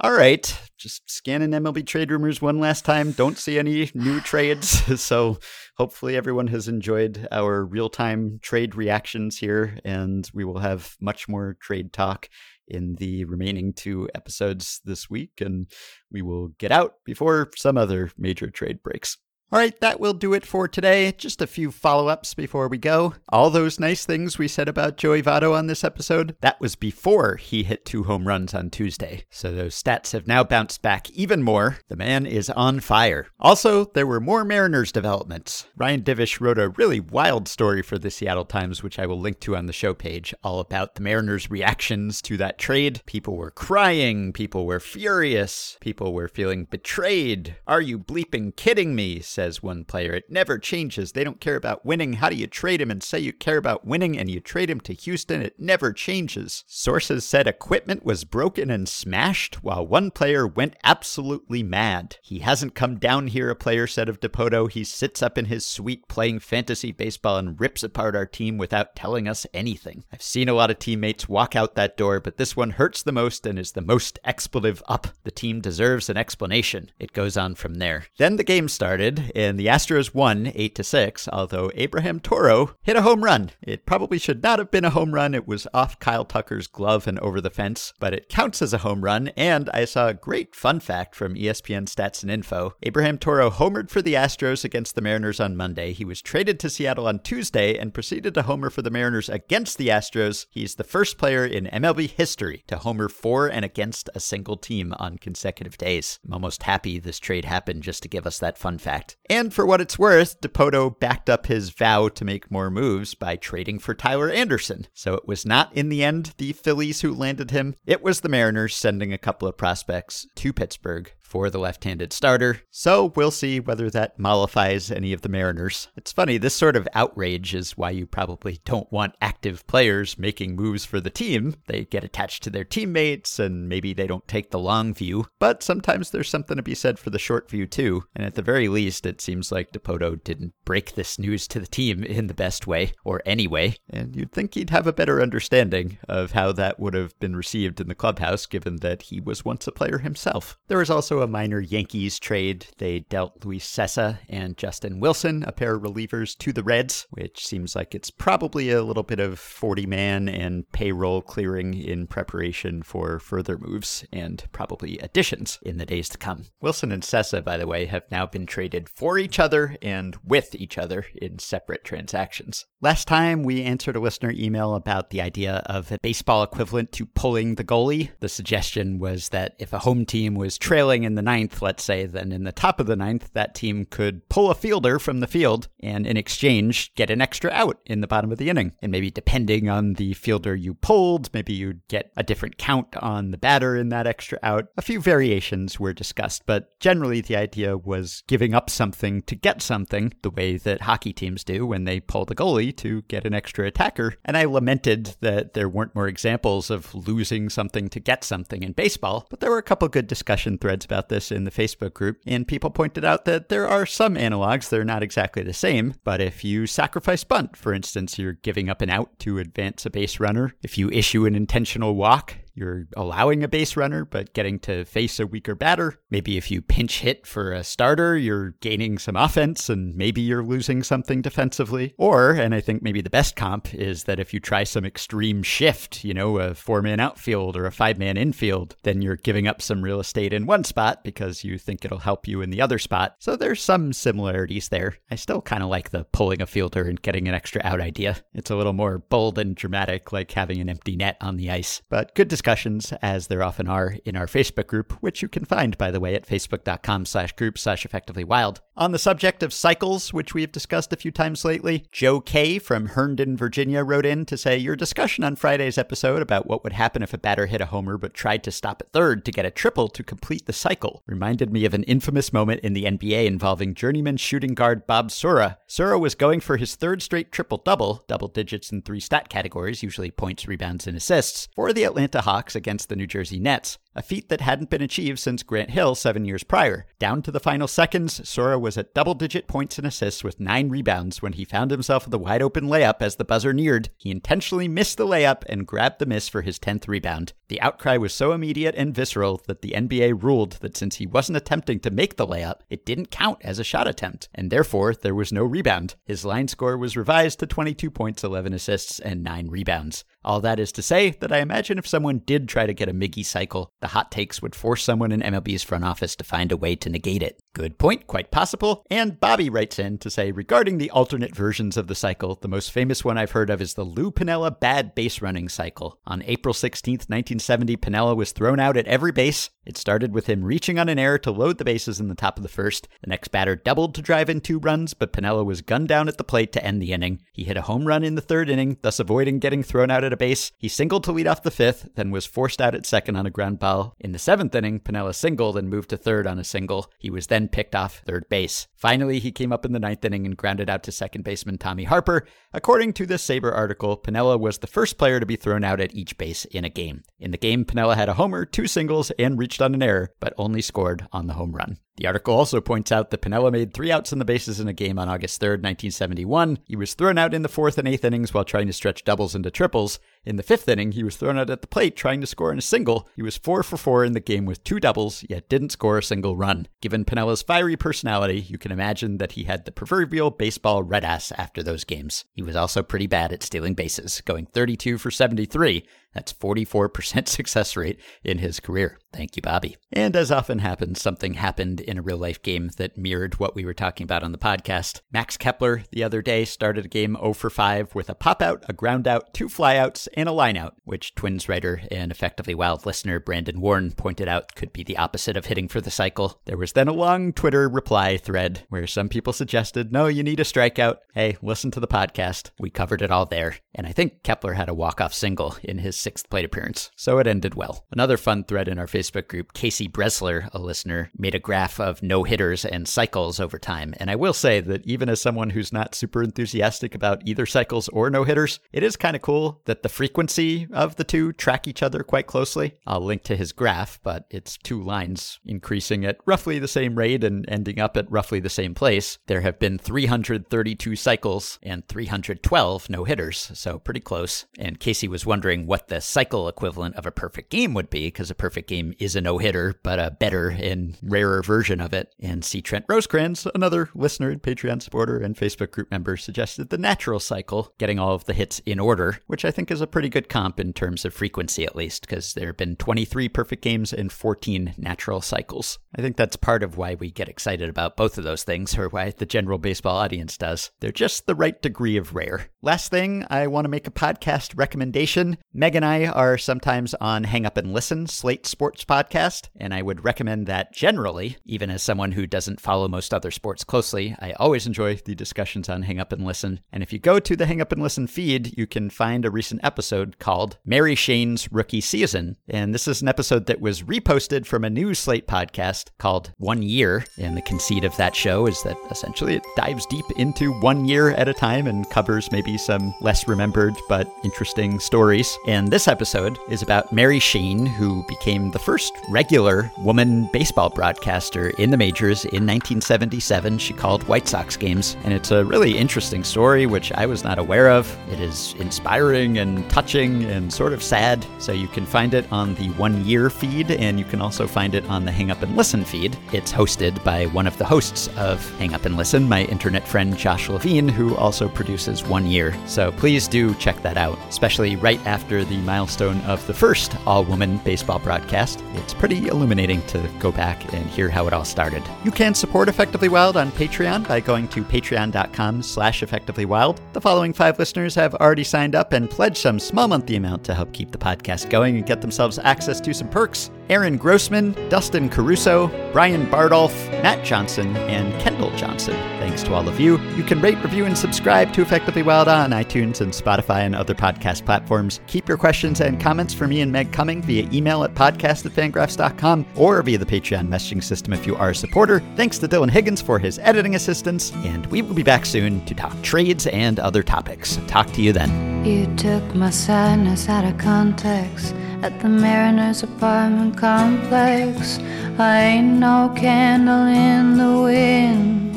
Speaker 2: All right, just scanning MLB trade rumors one last time. Don't see any new trades. So hopefully everyone has enjoyed our real time trade reactions here, and we will have much more trade talk in the remaining two episodes this week, and we will get out before some other major trade breaks. All right, that will do it for today. Just a few follow ups before we go. All those nice things we said about Joey Votto on this episode, that was before he hit two home runs on Tuesday. So those stats have now bounced back even more. The man is on fire. Also, there were more Mariners developments. Ryan Divish wrote a really wild story for the Seattle Times, which I will link to on the show page, all about the Mariners' reactions to that trade. People were crying, people were furious, people were feeling betrayed. Are you bleeping kidding me? Says one player. It never changes. They don't care about winning. How do you trade him and say you care about winning and you trade him to Houston? It never changes. Sources said equipment was broken and smashed while one player went absolutely mad. He hasn't come down here, a player said of Dipoto. He sits up in his suite playing fantasy baseball and rips apart our team without telling us anything. I've seen a lot of teammates walk out that door, but this one hurts the most and is the most expletive up. The team deserves an explanation. It goes on from there. Then the game started, and the Astros won 8 to 6, although Abraham Toro hit a home run. It probably should not have been a home run. It was off Kyle Tucker's glove and over the fence, but it counts as a home run. And I saw a great fun fact from ESPN Stats and Info. Abraham Toro homered for the Astros against the Mariners on Monday. He was traded to Seattle on Tuesday and proceeded to homer for the Mariners against the Astros. He's the first player in MLB history to homer for and against a single team on consecutive days. I'm almost happy this trade happened just to give us that fun fact. And for what it's worth, Dipoto backed up his vow to make more moves by trading for Tyler Anderson. So it was not in the end the Phillies who landed him, it was the Mariners sending a couple of prospects to Pittsburgh for the left handed starter. So we'll see whether that mollifies any of the Mariners. It's funny, this sort of outrage is why you probably don't want active players making moves for the team. They get attached to their teammates and maybe they don't take the long view. But sometimes there's something to be said for the short view too. And at the very least, it seems like Dipoto didn't break this news to the team in the best way, or any way. And you'd think he'd have a better understanding of how that would have been received in the clubhouse, given that he was once a player himself. There was also a minor Yankees trade. They dealt Luis Cessa and Justin Wilson, a pair of relievers, to the Reds, which seems like it's probably a little bit of 40 man and payroll clearing in preparation for further moves and probably additions in the days to come. Wilson and Sessa, by the way, have now been traded for each other and with each other in separate transactions. Last time we answered a listener email about the idea of a baseball equivalent to pulling the goalie. The suggestion was that if a home team was trailing in the ninth, let's say, then in the top of the ninth, that team could pull a fielder from the field and in exchange get an extra out in the bottom of the inning. And maybe depending on the fielder you pulled, maybe you'd get a different count on the batter in that extra out. A few variations were discussed, but generally the idea was giving up something to get something, the way that hockey teams do when they pull the goalie to get an extra attacker. And I lamented that there weren't more examples of losing something to get something in baseball, but there were a couple good discussion threads about this in the Facebook group, and people pointed out that there are some analogs. They're not exactly the same, but if you sacrifice bunt, for instance, you're giving up an out to advance a base runner. If you issue an intentional walk, you're allowing a base runner, but getting to face a weaker batter. Maybe if you pinch hit for a starter, you're gaining some offense and maybe you're losing something defensively. Or, and I think maybe the best comp is that if you try some extreme shift, you know, a four man outfield or a five man infield, then you're giving up some real estate in one spot because you think it'll help you in the other spot. So there's some similarities there. I still kind of like the pulling a fielder and getting an extra out idea. It's a little more bold and dramatic, like having an empty net on the ice. But good discussions, as there often are in our Facebook group, which you can find, by the way, at facebook.com slash group slash effectively wild. On the subject of cycles, which we have discussed a few times lately, Joe K from Herndon, Virginia wrote in to say your discussion on Friday's episode about what would happen if a batter hit a homer but tried to stop at third to get a triple to complete the cycle reminded me of an infamous moment in the NBA involving journeyman shooting guard Bob Sura. Sura was going for his third straight triple double, double digits in three stat categories, usually points, rebounds, and assists, for the Atlanta Hawks against the New Jersey Nets a feat that hadn't been achieved since Grant Hill seven years prior. Down to the final seconds, Sura was at double digit points and assists with nine rebounds when he found himself with a wide open layup as the buzzer neared. He intentionally missed the layup and grabbed the miss for his 10th rebound. The outcry was so immediate and visceral that the NBA ruled that since he wasn't attempting to make the layup, it didn't count as a shot attempt, and therefore there was no rebound. His line score was revised to 22 points, 11 assists, and 9 rebounds. All that is to say that I imagine if someone did try to get a Miggy cycle, the hot takes would force someone in MLB's front office to find a way to negate it. Good point, quite possible. And Bobby writes in to say regarding the alternate versions of the cycle, the most famous one I've heard of is the Lou Piniella bad base running cycle. On April 16, 1970, Piniella was thrown out at every base. It started with him reaching on an error to load the bases in the top of the first. The next batter doubled to drive in two runs, but Piniella was gunned down at the plate to end the inning. He hit a home run in the third inning, thus avoiding getting thrown out at a base. He singled to lead off the fifth, then was forced out at second on a ground ball. In the seventh inning, Piniella singled and moved to third on a single. He was then picked off third base. Finally, he came up in the ninth inning and grounded out to second baseman Tommy Harper. According to the SABR article, Piniella was the first player to be thrown out at each base in a game. In the game, Piniella had a homer, two singles, and reached on an error, but only scored on the home run. The article also points out that Piniella made three outs in the bases in a game on August 3, 1971. He was thrown out in the fourth and eighth innings while trying to stretch doubles into triples. In the fifth inning, he was thrown out at the plate trying to score in a single. He was 4 for 4 in the game with two doubles, yet didn't score a single run. Given Piniella's fiery personality, you can imagine that he had the proverbial baseball red ass after those games. He was also pretty bad at stealing bases, going 32 for 73 that's 44% success rate in his career. Thank you, Bobby. And as often happens, something happened in a real life game that mirrored what we were talking about on the podcast. Max Kepler the other day started a game 0 for 5 with a pop out, a ground out, two flyouts, and a line out, which Twins writer and effectively wild listener Brandon Warren pointed out could be the opposite of hitting for the cycle. There was then a long Twitter reply thread where some people suggested, no, you need a strikeout. Hey, listen to the podcast. We covered it all there. And I think Kepler had a walk off single in his sixth plate appearance, so it ended well. Another fun thread in our Facebook group, Casey Bresler, a listener, made a graph of no hitters and cycles over time. And I will say that even as someone who's not super enthusiastic about either cycles or no hitters, it is kind of cool that the frequency of the two track each other quite closely. I'll link to his graph, but it's two lines increasing at roughly the same rate and ending up at roughly the same place. There have been 332 cycles and 312 no hitters, so pretty close. And Casey was wondering what the cycle equivalent of a perfect game would be, because a perfect game is a no hitter, but a better and rarer version of it. And C. Trent Rosecrans, another listener and Patreon supporter and Facebook group member, suggested the natural cycle, getting all of the hits in order, which I think is a pretty good comp in terms of frequency at least, because there have been 23 perfect games and 14 natural cycles. I think that's part of why we get excited about both of those things, or why the general baseball audience does. They're just the right degree of rare. Last thing, I want to make a podcast recommendation. Meg and I are sometimes on Hang Up and Listen, Slate Sports Podcast, and I would recommend that generally, even as someone who doesn't follow most other sports closely. I always enjoy the discussions on Hang Up and Listen. And if you go to the Hang Up and Listen feed, you can find a recent episode called Mary Shane's Rookie Season. And this is an episode that was reposted from a new Slate podcast called One Year. And the conceit of that show is that essentially it dives deep into one year at a time and covers maybe some um, less remembered but interesting stories. And this episode is about Mary Shane, who became the first regular woman baseball broadcaster in the majors in 1977. She called White Sox games, and it's a really interesting story, which I was not aware of. It is inspiring and touching and sort of sad. So you can find it on the one year feed, and you can also find it on the Hang Up and Listen feed. It's hosted by one of the hosts of Hang Up and Listen, my internet friend Josh Levin, who also produces One Year. So please do check that out, especially right after the milestone of the first all woman baseball broadcast. It's pretty illuminating to go back and hear how it all started. You can support Effectively Wild on Patreon by going to patreon.com slash effectivelywild. The following five listeners have already signed up and pledged some small monthly amount to help keep the podcast going and get themselves access to some perks. Aaron Grossman, Dustin Caruso, Brian Bardolph, Matt Johnson, and Kendall Johnson. Thanks to all of you. You can rate, review, and subscribe to Effectively Wild on iTunes and Spotify and other podcast platforms. Keep your questions and comments for me and Meg coming via email at podcast at fangraphs.com or via the Patreon messaging system if you are a supporter. Thanks to Dylan Higgins for his editing assistance, and we will be back soon to talk trades and other topics. Talk to you then.
Speaker 4: You took my sadness out of context at the Mariners apartment complex. I ain't no candle in the wind.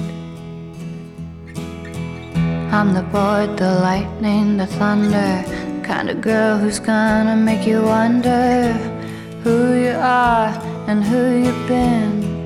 Speaker 4: I'm the board, the lightning, the thunder. Kind of girl who's gonna make you wonder who you are and who you've been.